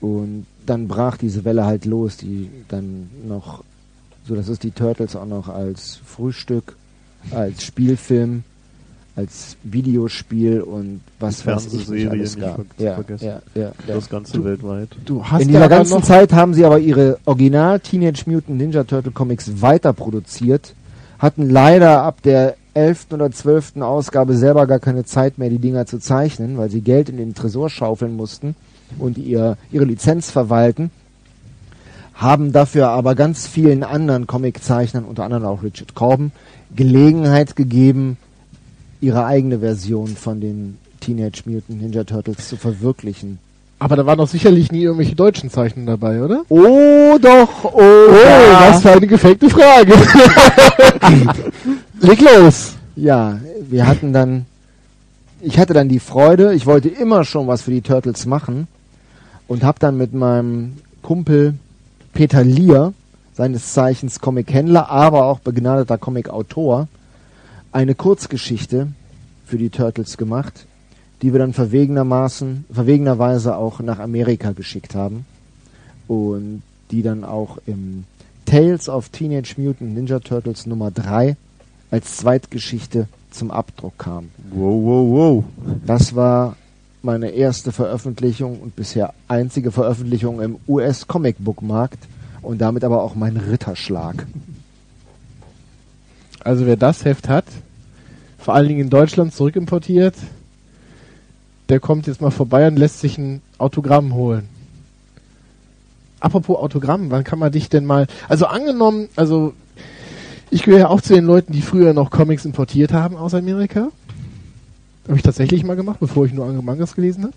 Und dann brach diese Welle halt los, die dann noch, so dass es die Turtles auch noch als Frühstück, als Spielfilm, als Videospiel und was weiß ich nicht
Fernsehserie
alles
nicht
gab.
ver- zu
Ja,
vergessen.
ja, ja, ja.
Das Ganze
Du-
weltweit.
Du hast
In dieser ganzen Zeit haben sie aber ihre Original Teenage Mutant Ninja Turtle Comics weiter produziert, hatten leider ab der 11. oder 12. Ausgabe selber gar keine Zeit mehr, die Dinger zu zeichnen, weil sie Geld in den Tresor schaufeln mussten und ihr, ihre Lizenz verwalten, haben dafür aber ganz vielen anderen Comiczeichnern, unter anderem auch Richard Corbin, Gelegenheit gegeben, ihre eigene Version von den Teenage Mutant Ninja Turtles zu verwirklichen.
aber da waren doch sicherlich nie irgendwelche deutschen Zeichner dabei, oder?
Oh doch, oh,
Oh,
ja.
was für eine gefakte Frage. Leg los.
Ja, wir hatten dann, ich hatte dann die Freude, ich wollte immer schon was für die Turtles machen und habe dann mit meinem Kumpel Peter Lier, seines Zeichens Comic-Händler, aber auch begnadeter Comic-Autor, eine Kurzgeschichte für die Turtles gemacht, die wir dann verwegenermaßen, verwegenerweise auch nach Amerika geschickt haben und die dann auch im Tales of Teenage Mutant Ninja Turtles Nummer 3 als Zweitgeschichte zum Abdruck kam.
Wow, wow, wow.
Das war meine erste Veröffentlichung und bisher einzige Veröffentlichung im US Comic Book Markt und damit aber auch mein Ritterschlag.
Also wer das Heft hat, vor allen Dingen in Deutschland zurückimportiert, der kommt jetzt mal vorbei und lässt sich ein Autogramm holen. Apropos Autogramm, wann kann man dich denn mal, also angenommen, also ich gehöre ja auch zu den Leuten, die früher noch Comics importiert haben aus Amerika. Habe ich tatsächlich mal gemacht, bevor ich nur Mangas gelesen habe.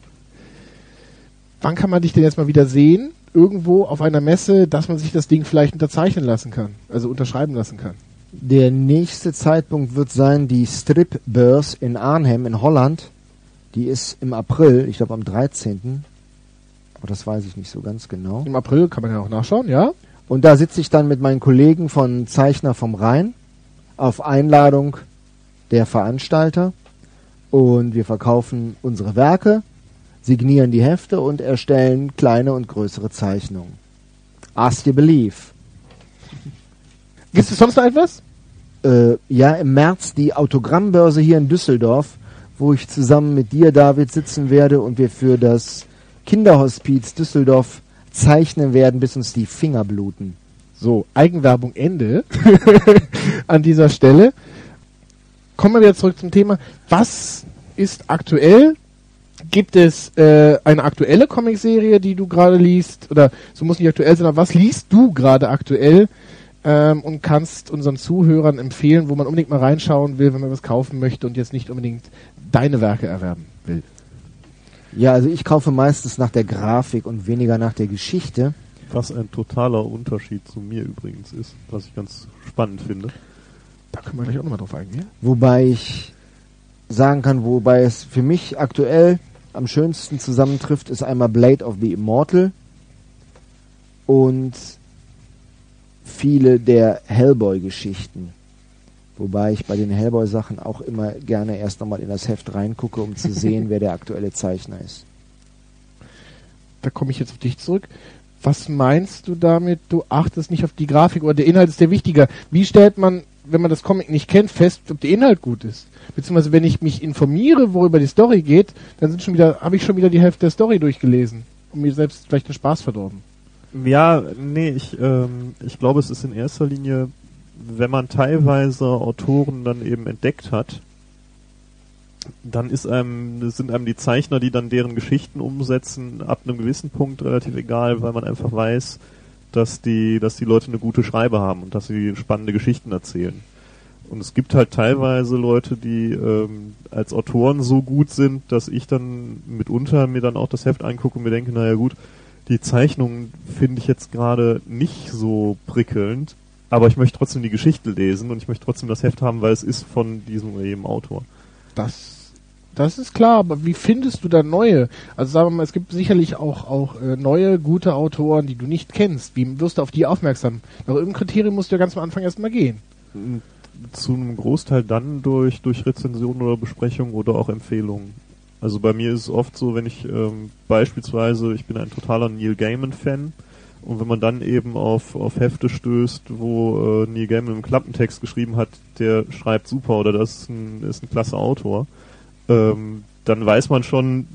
Wann kann man dich denn jetzt mal wieder sehen? Irgendwo auf einer Messe, dass man sich das Ding vielleicht unterzeichnen lassen kann, also unterschreiben lassen kann.
Der nächste Zeitpunkt wird sein die Strip Beurs in Arnhem in Holland. Die ist im April, ich glaube am 13. Aber das weiß ich nicht so ganz genau.
Im April kann man ja auch nachschauen, ja?
Und da sitze ich dann mit meinen Kollegen von Zeichner vom Rhein auf Einladung der Veranstalter und wir verkaufen unsere Werke, signieren die Hefte und erstellen kleine und größere Zeichnungen. Ask you believe.
Gibt es sonst noch etwas?
Äh, ja, im März die Autogrammbörse hier in Düsseldorf, wo ich zusammen mit dir, David, sitzen werde und wir für das Kinderhospiz Düsseldorf zeichnen werden, bis uns die Finger bluten.
So, Eigenwerbung Ende an dieser Stelle. Kommen wir wieder zurück zum Thema. Was ist aktuell? Gibt es äh, eine aktuelle Comicserie, die du gerade liest? Oder so muss nicht aktuell sein, aber was liest du gerade aktuell ähm, und kannst unseren Zuhörern empfehlen, wo man unbedingt mal reinschauen will, wenn man was kaufen möchte und jetzt nicht unbedingt deine Werke erwerben will?
Ja, also ich kaufe meistens nach der Grafik und weniger nach der Geschichte.
Was ein totaler Unterschied zu mir übrigens ist, was ich ganz spannend finde.
Da können wir gleich auch nochmal drauf eingehen.
Wobei ich sagen kann, wobei es für mich aktuell am schönsten zusammentrifft, ist einmal Blade of the Immortal und viele der Hellboy-Geschichten. Wobei ich bei den Hellboy-Sachen auch immer gerne erst nochmal in das Heft reingucke, um zu sehen, wer der aktuelle Zeichner ist.
Da komme ich jetzt auf dich zurück. Was meinst du damit, du achtest nicht auf die Grafik oder der Inhalt ist der wichtiger? Wie stellt man, wenn man das Comic nicht kennt, fest, ob der Inhalt gut ist? Beziehungsweise wenn ich mich informiere, worüber die Story geht, dann sind schon wieder, habe ich schon wieder die Hälfte der Story durchgelesen und mir selbst vielleicht den Spaß verdorben.
Ja, nee, ich, ähm, ich glaube, es ist in erster Linie, wenn man teilweise Autoren dann eben entdeckt hat, dann ist einem, sind einem die Zeichner, die dann deren Geschichten umsetzen, ab einem gewissen Punkt relativ egal, weil man einfach weiß, dass die, dass die Leute eine gute Schreibe haben und dass sie spannende Geschichten erzählen. Und es gibt halt teilweise Leute, die ähm, als Autoren so gut sind, dass ich dann mitunter mir dann auch das Heft angucke und mir denke, naja gut, die Zeichnungen finde ich jetzt gerade nicht so prickelnd, aber ich möchte trotzdem die Geschichte lesen und ich möchte trotzdem das Heft haben, weil es ist von diesem oder jedem Autor.
Das, das ist klar, aber wie findest du da neue? Also sagen wir mal, es gibt sicherlich auch, auch äh, neue, gute Autoren, die du nicht kennst. Wie wirst du auf die aufmerksam? Nach irgendeinem Kriterium musst du ja ganz am Anfang erstmal gehen.
Zu einem Großteil dann durch, durch Rezensionen oder Besprechungen oder auch Empfehlungen. Also bei mir ist es oft so, wenn ich ähm, beispielsweise, ich bin ein totaler Neil Gaiman-Fan, und wenn man dann eben auf, auf Hefte stößt, wo äh, Neil Gaiman im Klappentext geschrieben hat, der schreibt super oder das ist ein, ist ein klasse Autor, ähm, dann weiß man schon,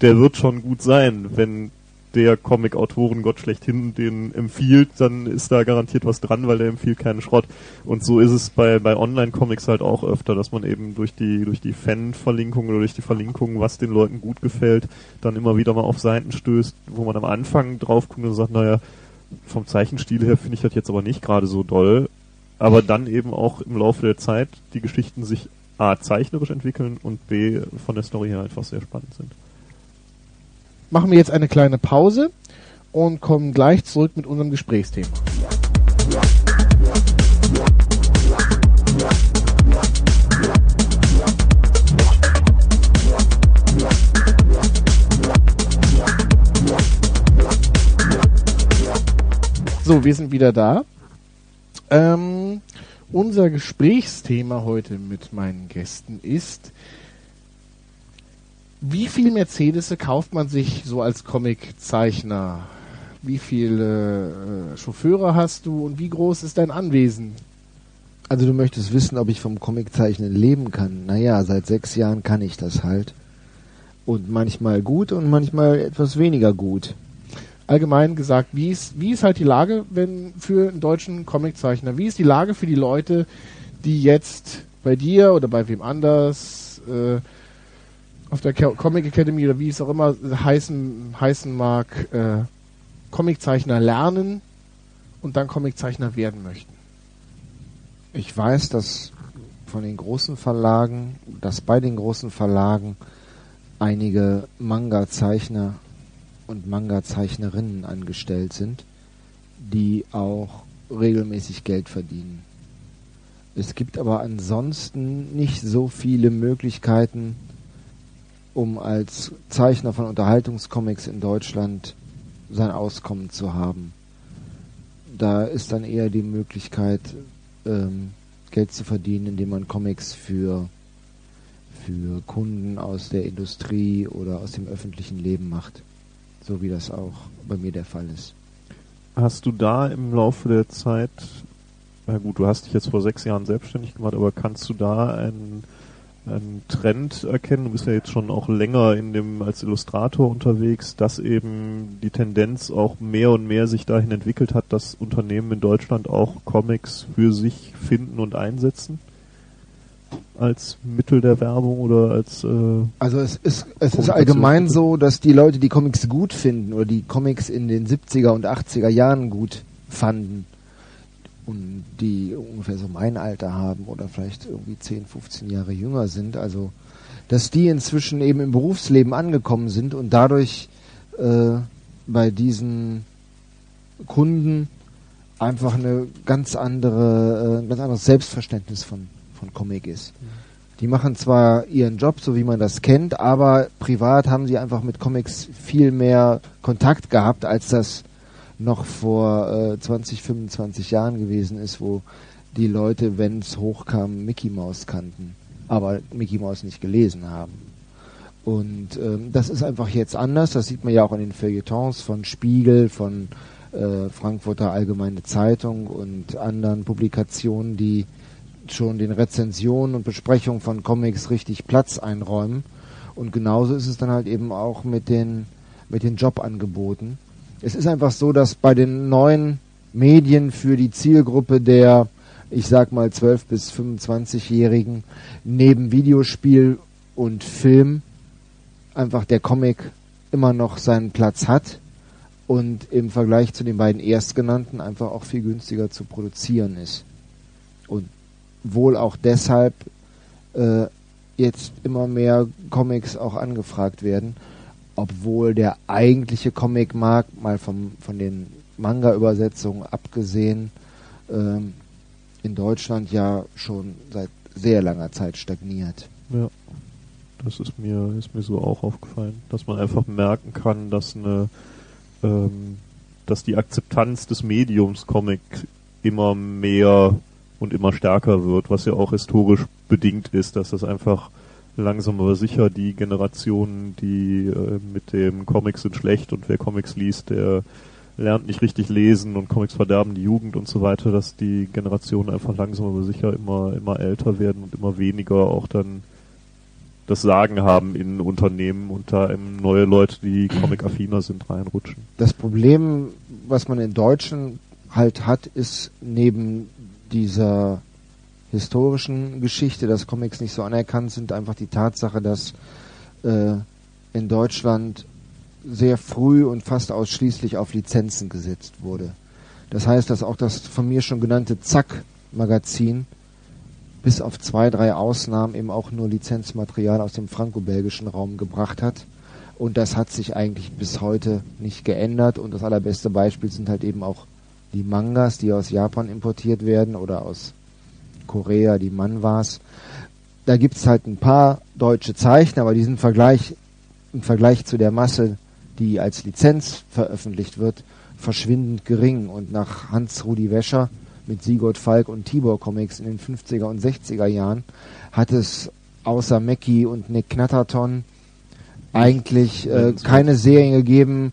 der wird schon gut sein. Wenn der Comic-Autoren-Gott schlechthin den empfiehlt, dann ist da garantiert was dran, weil der empfiehlt keinen Schrott. Und so ist es bei, bei Online-Comics halt auch öfter, dass man eben durch die, durch die Fan-Verlinkungen oder durch die Verlinkungen, was den Leuten gut gefällt, dann immer wieder mal auf Seiten stößt, wo man am Anfang drauf guckt und sagt, naja, vom Zeichenstil her finde ich das jetzt aber nicht gerade so doll. Aber dann eben auch im Laufe der Zeit die Geschichten sich A, zeichnerisch entwickeln und B, von der Story her einfach sehr spannend sind
machen wir jetzt eine kleine Pause und kommen gleich zurück mit unserem Gesprächsthema. So, wir sind wieder da. Ähm, unser Gesprächsthema heute mit meinen Gästen ist wie viel Mercedes kauft man sich so als Comiczeichner? Wie viele äh, Chauffeure hast du und wie groß ist dein Anwesen?
Also du möchtest wissen, ob ich vom Comiczeichnen leben kann. Naja, seit sechs Jahren kann ich das halt. Und manchmal gut und manchmal etwas weniger gut.
Allgemein gesagt, wie ist, wie ist halt die Lage wenn für einen deutschen Comiczeichner? Wie ist die Lage für die Leute, die jetzt bei dir oder bei wem anders äh, auf der Comic Academy oder wie es auch immer heißen, heißen mag, äh, Comiczeichner lernen und dann Comiczeichner werden möchten?
Ich weiß, dass von den großen Verlagen, dass bei den großen Verlagen einige Manga-Zeichner und Manga-Zeichnerinnen angestellt sind, die auch regelmäßig Geld verdienen. Es gibt aber ansonsten nicht so viele Möglichkeiten, um als Zeichner von Unterhaltungscomics in Deutschland sein Auskommen zu haben. Da ist dann eher die Möglichkeit, ähm, Geld zu verdienen, indem man Comics für, für Kunden aus der Industrie oder aus dem öffentlichen Leben macht. So wie das auch bei mir der Fall ist.
Hast du da im Laufe der Zeit, na gut, du hast dich jetzt vor sechs Jahren selbstständig gemacht, aber kannst du da einen, einen Trend erkennen? Du bist ja jetzt schon auch länger in dem als Illustrator unterwegs, dass eben die Tendenz auch mehr und mehr sich dahin entwickelt hat, dass Unternehmen in Deutschland auch Comics für sich finden und einsetzen? als Mittel der Werbung oder als äh
also es ist es ist allgemein so, dass die Leute die Comics gut finden oder die Comics in den 70er und 80er Jahren gut fanden und die ungefähr so mein Alter haben oder vielleicht irgendwie 10, 15 Jahre jünger sind, also dass die inzwischen eben im Berufsleben angekommen sind und dadurch äh, bei diesen Kunden einfach eine ganz andere, äh, ein ganz anderes Selbstverständnis von von Comic ist. Die machen zwar ihren Job, so wie man das kennt, aber privat haben sie einfach mit Comics viel mehr Kontakt gehabt, als das noch vor äh, 20, 25 Jahren gewesen ist, wo die Leute, wenn es hochkam, Mickey Mouse kannten, aber Mickey Mouse nicht gelesen haben. Und ähm, das ist einfach jetzt anders. Das sieht man ja auch in den Feuilletons von Spiegel, von äh, Frankfurter Allgemeine Zeitung und anderen Publikationen, die schon den Rezensionen und Besprechungen von Comics richtig Platz einräumen. Und genauso ist es dann halt eben auch mit den, mit den Jobangeboten. Es ist einfach so, dass bei den neuen Medien für die Zielgruppe der, ich sag mal, 12- bis 25-Jährigen neben Videospiel und Film einfach der Comic immer noch seinen Platz hat und im Vergleich zu den beiden erstgenannten einfach auch viel günstiger zu produzieren ist. Und wohl auch deshalb äh, jetzt immer mehr Comics auch angefragt werden, obwohl der eigentliche Comicmarkt, mal vom, von den Manga-Übersetzungen abgesehen, ähm, in Deutschland ja schon seit sehr langer Zeit stagniert.
Ja, das ist mir, ist mir so auch aufgefallen, dass man einfach merken kann, dass eine, ähm, dass die Akzeptanz des Mediums Comic immer mehr und immer stärker wird, was ja auch historisch bedingt ist, dass das einfach langsam aber sicher die Generationen, die äh, mit dem Comics sind schlecht und wer Comics liest, der lernt nicht richtig lesen und Comics verderben die Jugend und so weiter, dass die Generationen einfach langsam aber sicher immer, immer älter werden und immer weniger auch dann das Sagen haben in Unternehmen und da eben neue Leute, die Comic-affiner sind, reinrutschen.
Das Problem, was man in Deutschen halt hat, ist neben dieser historischen Geschichte, dass Comics nicht so anerkannt sind, einfach die Tatsache, dass äh, in Deutschland sehr früh und fast ausschließlich auf Lizenzen gesetzt wurde. Das heißt, dass auch das von mir schon genannte Zack-Magazin bis auf zwei, drei Ausnahmen eben auch nur Lizenzmaterial aus dem franco-belgischen Raum gebracht hat. Und das hat sich eigentlich bis heute nicht geändert. Und das allerbeste Beispiel sind halt eben auch die Mangas, die aus Japan importiert werden oder aus Korea, die Manwas. Da gibt es halt ein paar deutsche Zeichner, aber die sind Vergleich, im Vergleich zu der Masse, die als Lizenz veröffentlicht wird, verschwindend gering. Und nach Hans-Rudi Wäscher mit Sigurd Falk und Tibor Comics in den 50er und 60er Jahren hat es außer Mackie und Nick Knatterton eigentlich äh, keine Serien gegeben,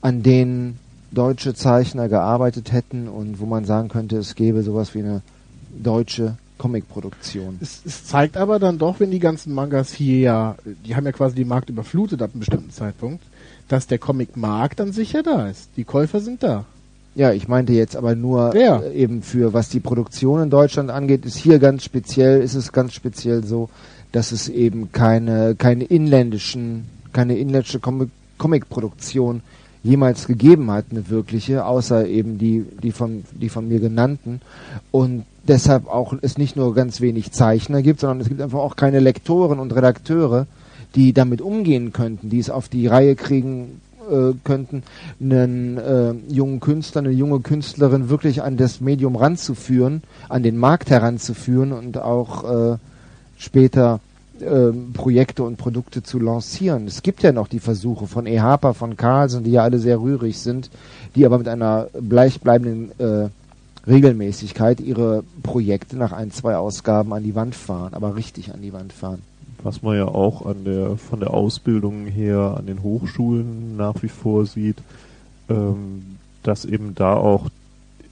an denen deutsche Zeichner gearbeitet hätten und wo man sagen könnte, es gäbe sowas wie eine deutsche Comicproduktion.
Es, es zeigt aber dann doch, wenn die ganzen Mangas hier ja, die haben ja quasi den Markt überflutet ab einem bestimmten Zeitpunkt, dass der Comicmarkt dann sicher da ist. Die Käufer sind da.
Ja, ich meinte jetzt aber nur
Ja.
äh, eben für was die Produktion in Deutschland angeht, ist hier ganz speziell, ist es ganz speziell so, dass es eben keine keine inländischen, keine inländische Comic Comicproduktion jemals gegeben hat, eine wirkliche, außer eben die die von die von mir genannten und deshalb auch es nicht nur ganz wenig Zeichner gibt, sondern es gibt einfach auch keine Lektoren und Redakteure, die damit umgehen könnten, die es auf die Reihe kriegen äh, könnten, einen äh, jungen Künstler, eine junge Künstlerin wirklich an das Medium ranzuführen, an den Markt heranzuführen und auch äh, später ähm, Projekte und Produkte zu lancieren. Es gibt ja noch die Versuche von EHAPA, von Carlsen, die ja alle sehr rührig sind, die aber mit einer gleichbleibenden äh, Regelmäßigkeit ihre Projekte nach ein, zwei Ausgaben an die Wand fahren, aber richtig an die Wand fahren.
Was man ja auch an der von der Ausbildung her an den Hochschulen nach wie vor sieht, ähm, dass eben da auch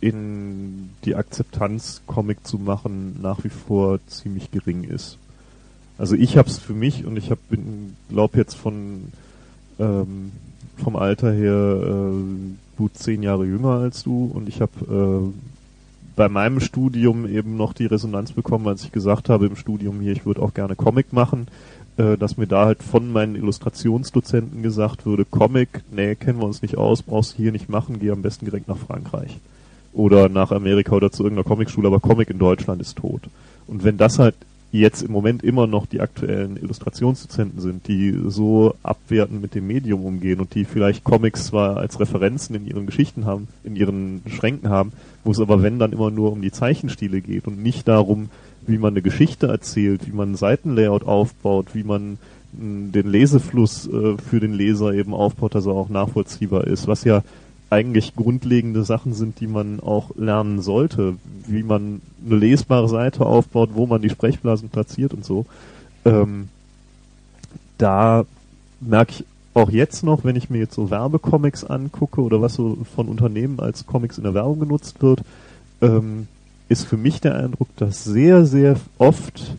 in die Akzeptanz, Comic zu machen, nach wie vor ziemlich gering ist. Also ich habe es für mich und ich habe glaube jetzt von ähm, vom Alter her äh, gut zehn Jahre jünger als du und ich habe äh, bei meinem Studium eben noch die Resonanz bekommen, als ich gesagt habe im Studium hier, ich würde auch gerne Comic machen, äh, dass mir da halt von meinen Illustrationsdozenten gesagt würde, Comic, nee, kennen wir uns nicht aus, brauchst hier nicht machen, geh am besten direkt nach Frankreich. Oder nach Amerika oder zu irgendeiner Comicschule, aber Comic in Deutschland ist tot. Und wenn das halt jetzt im Moment immer noch die aktuellen Illustrationsdozenten sind, die so abwertend mit dem Medium umgehen und die vielleicht Comics zwar als Referenzen in ihren Geschichten haben, in ihren Schränken haben, wo es aber wenn dann immer nur um die Zeichenstile geht und nicht darum, wie man eine Geschichte erzählt, wie man ein Seitenlayout aufbaut, wie man hm, den Lesefluss äh, für den Leser eben aufbaut, dass er auch nachvollziehbar ist, was ja eigentlich grundlegende Sachen sind, die man auch lernen sollte, wie man eine lesbare Seite aufbaut, wo man die Sprechblasen platziert und so. Ähm, da merke ich auch jetzt noch, wenn ich mir jetzt so Werbecomics angucke oder was so von Unternehmen als Comics in der Werbung genutzt wird, ähm, ist für mich der Eindruck, dass sehr, sehr oft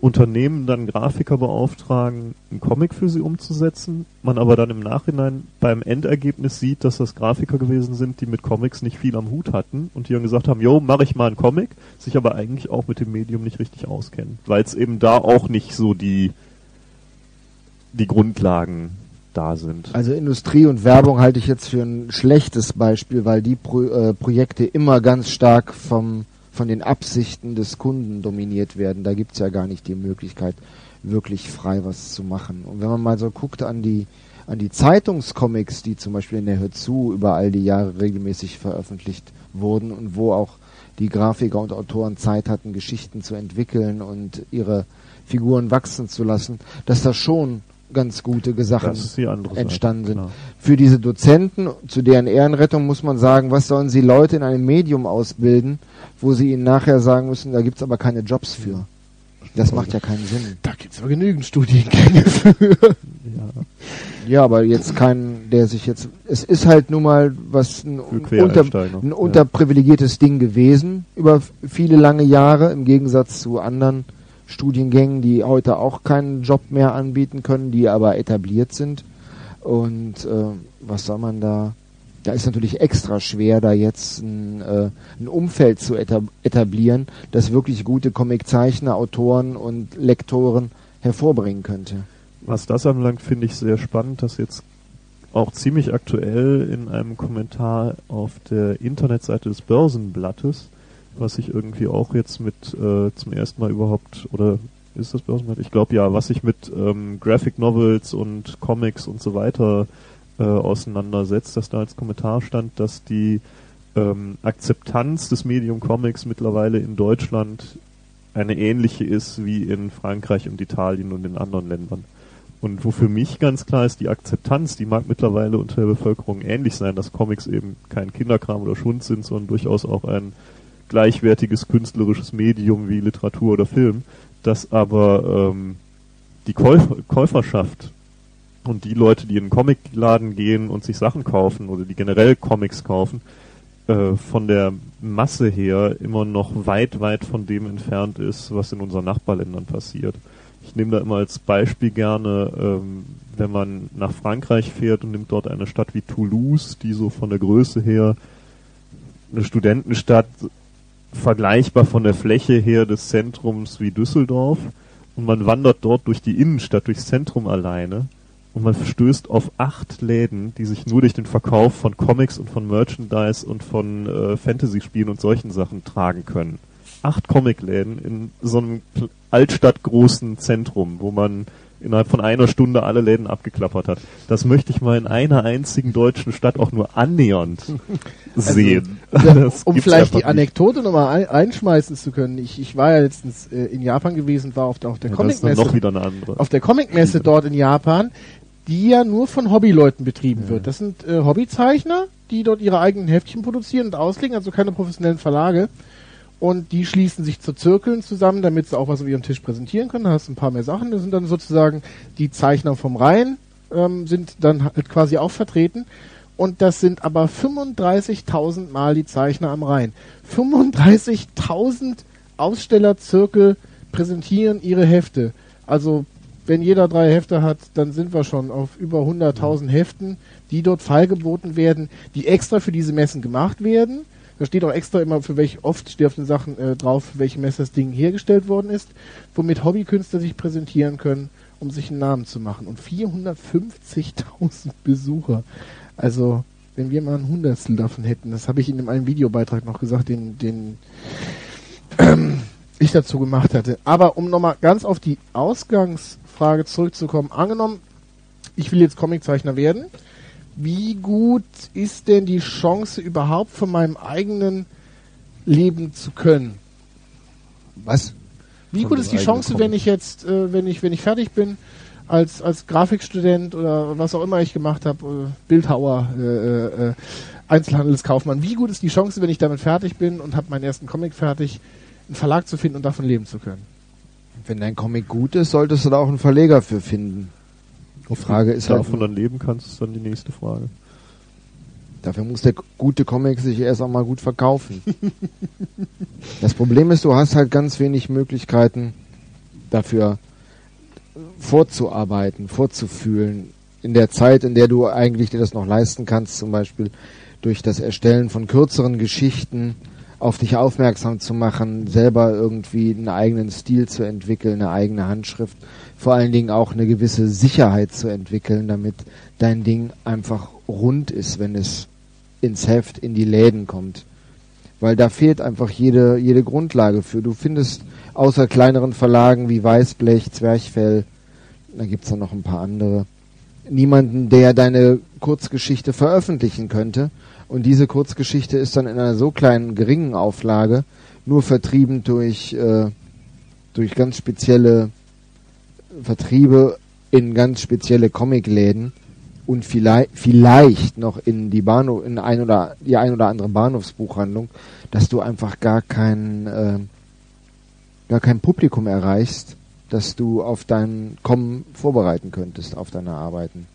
Unternehmen dann Grafiker beauftragen, einen Comic für sie umzusetzen, man aber dann im Nachhinein beim Endergebnis sieht, dass das Grafiker gewesen sind, die mit Comics nicht viel am Hut hatten und die dann gesagt haben, jo, mache ich mal einen Comic, sich aber eigentlich auch mit dem Medium nicht richtig auskennen, weil es eben da auch nicht so die die Grundlagen da sind.
Also Industrie und Werbung halte ich jetzt für ein schlechtes Beispiel, weil die Pro äh, Projekte immer ganz stark vom von den Absichten des Kunden dominiert werden. Da gibt's ja gar nicht die Möglichkeit, wirklich frei was zu machen. Und wenn man mal so guckt an die, an die Zeitungscomics, die zum Beispiel in der Hör zu über all die Jahre regelmäßig veröffentlicht wurden und wo auch die Grafiker und Autoren Zeit hatten, Geschichten zu entwickeln und ihre Figuren wachsen zu lassen, dass da schon ganz gute Sachen entstanden sind. Für diese Dozenten, zu deren Ehrenrettung muss man sagen, was sollen sie Leute in einem Medium ausbilden, wo sie ihnen nachher sagen müssen, da gibt's aber keine Jobs für. Das macht ja keinen Sinn.
Da gibt's aber genügend Studiengänge für.
Ja. ja, aber jetzt kein, der sich jetzt, es ist halt nun mal was ein, unter, ein unterprivilegiertes ja. Ding gewesen über viele lange Jahre im Gegensatz zu anderen Studiengängen, die heute auch keinen Job mehr anbieten können, die aber etabliert sind. Und äh, was soll man da? Da ist natürlich extra schwer, da jetzt ein, äh, ein Umfeld zu etablieren, das wirklich gute Comiczeichner, Autoren und Lektoren hervorbringen könnte.
Was das anbelangt, finde ich sehr spannend, dass jetzt auch ziemlich aktuell in einem Kommentar auf der Internetseite des Börsenblattes was ich irgendwie auch jetzt mit äh, zum ersten Mal überhaupt, oder ist das Börsenblatt? Ich glaube ja, was ich mit ähm, Graphic Novels und Comics und so weiter äh, auseinandersetzt, dass da als Kommentar stand, dass die ähm, Akzeptanz des Medium Comics mittlerweile in Deutschland eine ähnliche ist wie in Frankreich und Italien und in anderen Ländern. Und wo für mich ganz klar ist, die Akzeptanz, die mag mittlerweile unter der Bevölkerung ähnlich sein, dass Comics eben kein Kinderkram oder Schund sind, sondern durchaus auch ein gleichwertiges künstlerisches Medium wie Literatur oder Film, dass aber ähm, die Käufer, Käuferschaft und die Leute, die in einen Comicladen gehen und sich Sachen kaufen oder die generell Comics kaufen, äh, von der Masse her immer noch weit, weit von dem entfernt ist, was in unseren Nachbarländern passiert. Ich nehme da immer als Beispiel gerne, ähm, wenn man nach Frankreich fährt und nimmt dort eine Stadt wie Toulouse, die so von der Größe her eine Studentenstadt vergleichbar von der Fläche her des Zentrums wie Düsseldorf und man wandert dort durch die Innenstadt, durchs Zentrum alleine und man stößt auf acht Läden, die sich nur durch den Verkauf von Comics und von Merchandise und von äh, Fantasy-Spielen und solchen Sachen tragen können. Acht Comicläden in so einem altstadtgroßen Zentrum, wo man innerhalb von einer Stunde alle Läden abgeklappert hat. Das möchte ich mal in einer einzigen deutschen Stadt auch nur annähernd sehen.
Also, um vielleicht die Anekdote nochmal ein, einschmeißen zu können. Ich, ich war ja letztens äh, in Japan gewesen, war auf der, auf der
Ja, das
Comic-Messe.
noch wieder eine andere.
auf der Comic-Messe dort in Japan, die ja nur von Hobbyleuten betrieben wird. Das sind äh, Hobbyzeichner, die dort ihre eigenen Heftchen produzieren und auslegen, also keine professionellen Verlage. Und die schließen sich zu Zirkeln zusammen, damit sie auch was auf ihrem Tisch präsentieren können. Da hast du ein paar mehr Sachen. Das sind dann sozusagen die Zeichner vom Rhein, ähm, sind dann halt quasi auch vertreten. Und das sind aber 35.000 Mal die Zeichner am Rhein. 35.000 Ausstellerzirkel präsentieren ihre Hefte. Also wenn jeder drei Hefte hat, dann sind wir schon auf über 100.000 Heften, die dort feilgeboten werden, die extra für diese Messen gemacht werden. Da steht auch extra immer, für welche, oft steht auf den Sachen äh, drauf, für welche Messe das Ding hergestellt worden ist, womit Hobbykünstler sich präsentieren können, um sich einen Namen zu machen. Und 450.000 Besucher. Also, wenn wir mal ein Hundertstel davon hätten, das habe ich in einem Videobeitrag noch gesagt, den, den ich dazu gemacht hatte. Aber um nochmal ganz auf die Ausgangsfrage zurückzukommen, angenommen, ich will jetzt Comiczeichner werden, wie gut ist denn die Chance überhaupt von meinem eigenen leben zu können?
Was?
Wie
Von
gut ist die Chance, wenn
Comic.
ich jetzt, äh, wenn ich, wenn ich fertig bin, als, als Grafikstudent oder was auch immer ich gemacht habe, äh, Bildhauer, äh, äh, äh, Einzelhandelskaufmann, wie gut ist die Chance, wenn ich damit fertig bin und habe meinen ersten Comic fertig, einen Verlag zu finden und davon leben zu können?
Wenn dein Comic gut ist, solltest du da auch einen Verleger für finden. Die Frage ist halt,
davon dann leben kannst, ist dann die nächste Frage.
dafür muss der gute Comic sich erst auch mal gut verkaufen. das Problem ist, du hast halt ganz wenig Möglichkeiten dafür vorzuarbeiten, vorzufühlen. In der Zeit, in der du eigentlich dir das noch leisten kannst, zum Beispiel durch das Erstellen von kürzeren Geschichten auf dich aufmerksam zu machen, selber irgendwie einen eigenen Stil zu entwickeln, eine eigene Handschrift, vor allen Dingen auch eine gewisse Sicherheit zu entwickeln, damit dein Ding einfach rund ist, wenn es ins Heft, in die Läden kommt. Weil da fehlt einfach jede, jede Grundlage für. Du findest außer kleineren Verlagen wie Weißblech, Zwerchfell, da gibt's dann noch ein paar andere, niemanden, der deine Kurzgeschichte veröffentlichen könnte. Und diese Kurzgeschichte ist dann in einer so kleinen, geringen Auflage nur vertrieben durch, äh, durch ganz spezielle Vertriebe in ganz spezielle Comicläden und vielleicht, vielleicht noch in die Bahnhof, in ein oder die ein oder andere Bahnhofsbuchhandlung, dass du einfach gar kein, äh, gar kein Publikum erreichst, dass du auf dein Kommen vorbereiten könntest, auf deine Arbeiten.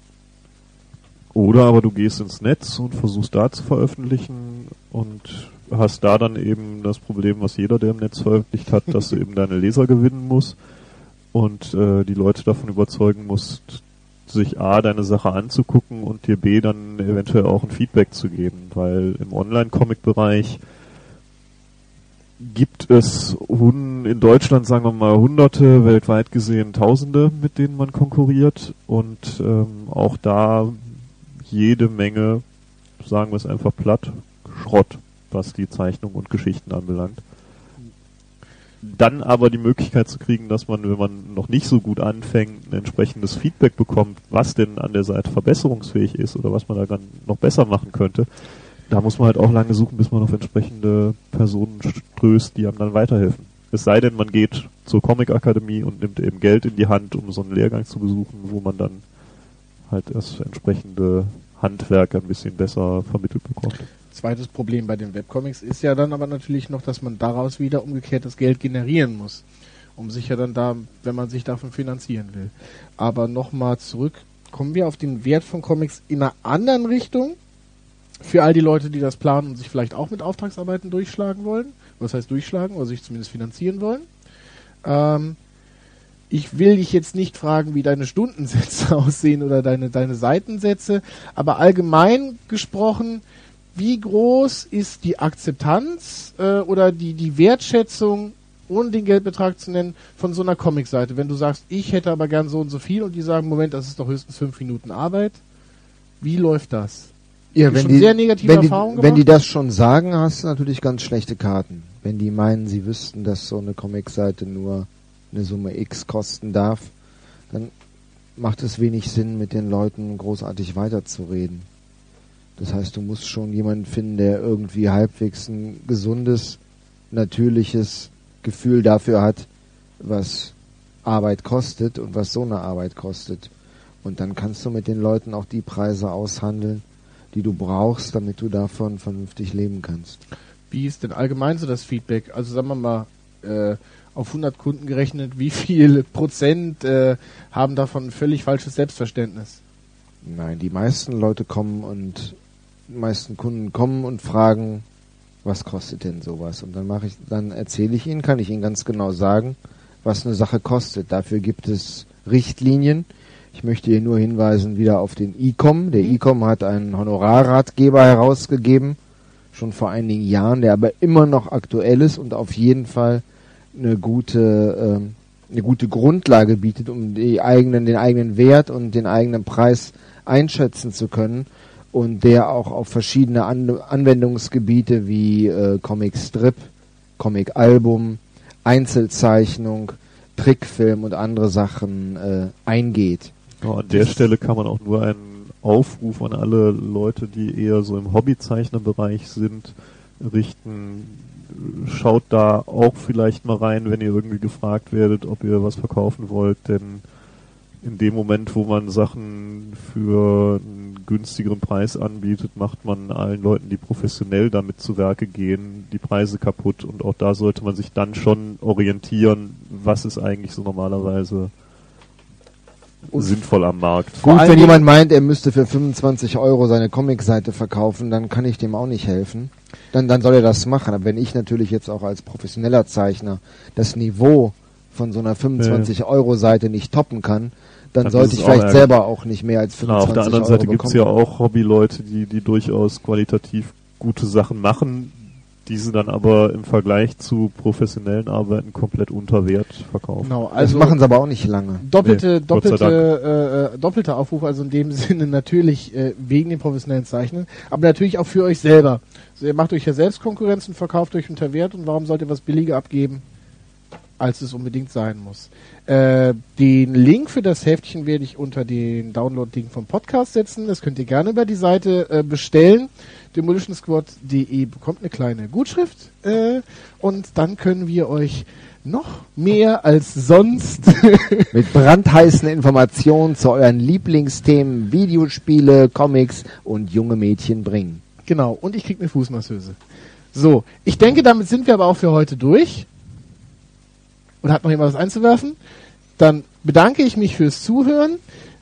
Oder aber du gehst ins Netz und versuchst da zu veröffentlichen und hast da dann eben das Problem, was jeder, der im Netz veröffentlicht hat, dass du eben deine Leser gewinnen musst und äh, die Leute davon überzeugen musst, sich A, deine Sache anzugucken und dir B, dann eventuell auch ein Feedback zu geben, weil im Online-Comic-Bereich gibt es in Deutschland, sagen wir mal, hunderte, weltweit gesehen tausende, mit denen man konkurriert. Und ähm, auch da jede Menge, sagen wir es einfach platt, Schrott, was die Zeichnung und Geschichten anbelangt. Dann aber die Möglichkeit zu kriegen, dass man, wenn man noch nicht so gut anfängt, ein entsprechendes Feedback bekommt, was denn an der Seite verbesserungsfähig ist oder was man da dann noch besser machen könnte. Da muss man halt auch lange suchen, bis man auf entsprechende Personen stößt, die einem dann weiterhelfen. Es sei denn, man geht zur Comic-Akademie und nimmt eben Geld in die Hand, um so einen Lehrgang zu besuchen, wo man dann halt das entsprechende Handwerk ein bisschen besser vermittelt bekommt.
Zweites Problem bei den Webcomics ist ja dann aber natürlich noch, dass man daraus wieder umgekehrt das Geld generieren muss, um sich ja dann da, wenn man sich davon finanzieren will. Aber nochmal zurück, kommen wir auf den Wert von Comics in einer anderen Richtung, für all die Leute, die das planen und sich vielleicht auch mit Auftragsarbeiten durchschlagen wollen, was heißt durchschlagen, oder sich zumindest finanzieren wollen. Ähm, ich will dich jetzt nicht fragen, wie deine Stundensätze aussehen oder deine, deine Seitensätze, aber allgemein gesprochen, wie groß ist die Akzeptanz äh, oder die, die Wertschätzung, ohne den Geldbetrag zu nennen, von so einer Comicseite? Wenn du sagst, ich hätte aber gern so und so viel und die sagen, Moment, das ist doch höchstens fünf Minuten Arbeit. Wie läuft das?
Ja, wenn die,
sehr negative
wenn, die, wenn die das schon sagen, hast du natürlich ganz schlechte Karten. Wenn die meinen, sie wüssten, dass so eine Comicseite nur eine Summe X kosten darf, dann macht es wenig Sinn, mit den Leuten großartig weiterzureden. Das heißt, du musst schon jemanden finden, der irgendwie halbwegs ein gesundes, natürliches Gefühl dafür hat, was Arbeit kostet und was so eine Arbeit kostet. Und dann kannst du mit den Leuten auch die Preise aushandeln, die du brauchst, damit du davon vernünftig leben kannst.
Wie ist denn allgemein so das Feedback? Also sagen wir mal, äh, auf 100 Kunden gerechnet, wie viel Prozent äh, haben davon ein völlig falsches Selbstverständnis?
Nein, die meisten Leute kommen und die meisten Kunden kommen und fragen, was kostet denn sowas? Und dann mache ich, dann erzähle ich ihnen, kann ich ihnen ganz genau sagen, was eine Sache kostet. Dafür gibt es Richtlinien. Ich möchte hier nur hinweisen wieder auf den ICOM. Der
Mhm.
ICOM hat einen Honorarratgeber herausgegeben, schon vor einigen Jahren, der aber immer noch aktuell ist und auf jeden Fall eine gute, ähm, eine gute Grundlage bietet, um die eigenen, den eigenen Wert und den eigenen Preis einschätzen zu können und der auch auf verschiedene An Anwendungsgebiete wie äh, Comic Strip, Comic Album, Einzelzeichnung, Trickfilm und andere Sachen äh, eingeht.
Ja, an der Stelle kann man auch nur einen Aufruf an alle Leute, die eher so im Hobbyzeichnerbereich sind, richten. Schaut da auch vielleicht mal rein, wenn ihr irgendwie gefragt werdet, ob ihr was verkaufen wollt, denn in dem Moment, wo man Sachen für einen günstigeren Preis anbietet, macht man allen Leuten, die professionell damit zu Werke gehen, die Preise kaputt. Und auch da sollte man sich dann schon orientieren, was ist eigentlich so normalerweise sinnvoll am Markt.
Gut, wenn jemand meint, er müsste für 25 Euro seine Comicseite verkaufen, dann kann ich dem auch nicht helfen. Dann, dann soll er das machen. Aber wenn ich natürlich jetzt auch als professioneller Zeichner das Niveau von so einer 25 Euro Seite nicht toppen kann, dann,
Dann
sollte ich
es auch
vielleicht
ärgerlich.
selber auch nicht mehr als
Klar,
25
auf der anderen
Euro
Seite gibt's ja
bekommen.
auch Hobbyleute, die, die durchaus qualitativ gute Sachen machen, diese dann aber im Vergleich zu professionellen Arbeiten komplett unter Wert verkaufen.
Genau,
Das
also
machen sie aber auch nicht lange.
doppelte,
Nee,
doppelte, äh, äh, doppelter Aufruf, also in dem Sinne natürlich äh, wegen den professionellen Zeichnen, aber natürlich auch für euch selber. Also ihr macht euch ja selbst Konkurrenz und verkauft euch unter Wert und warum sollt ihr was billiger abgeben, als es unbedingt sein muss? Äh, den Link für das Heftchen werde ich unter den Download-Link vom Podcast setzen. Das könnt ihr gerne über die Seite äh, bestellen. demolitionsquad.de bekommt eine kleine Gutschrift äh, und dann können wir euch noch mehr als sonst
Mit brandheißen Informationen zu euren Lieblingsthemen, Videospiele, Comics und junge Mädchen bringen.
Genau, und ich krieg eine Fußmasseuse. So, ich denke, damit sind wir aber auch für heute durch. Oder hat noch jemand was einzuwerfen? Dann bedanke ich mich fürs Zuhören.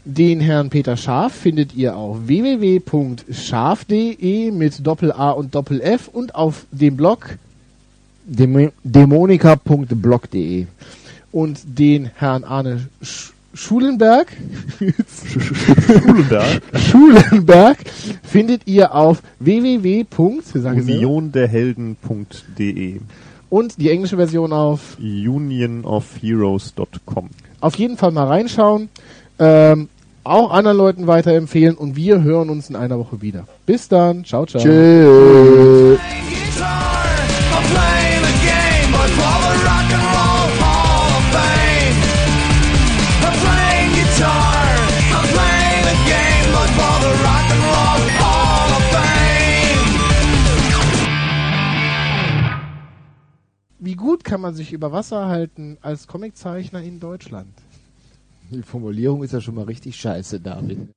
Den Herrn Peter Scharf findet ihr auf www.scharf.de mit Doppel-A und Doppel-F und auf dem Blog
Demo- Dämonika.blog.de
und den Herrn Arne Sch Schulenberg
Schulenberg,
Schulenberg findet ihr auf www. Sag es selber.
unionderhelden.de,
und die englische Version auf
unionofheroes.com.
auf jeden Fall mal reinschauen, ähm, auch anderen Leuten weiterempfehlen und wir hören uns in einer Woche wieder. Bis dann, ciao, ciao.
Tschüss.
Wie gut kann man sich über Wasser halten als Comiczeichner in Deutschland?
Die Formulierung ist ja schon mal richtig scheiße, David.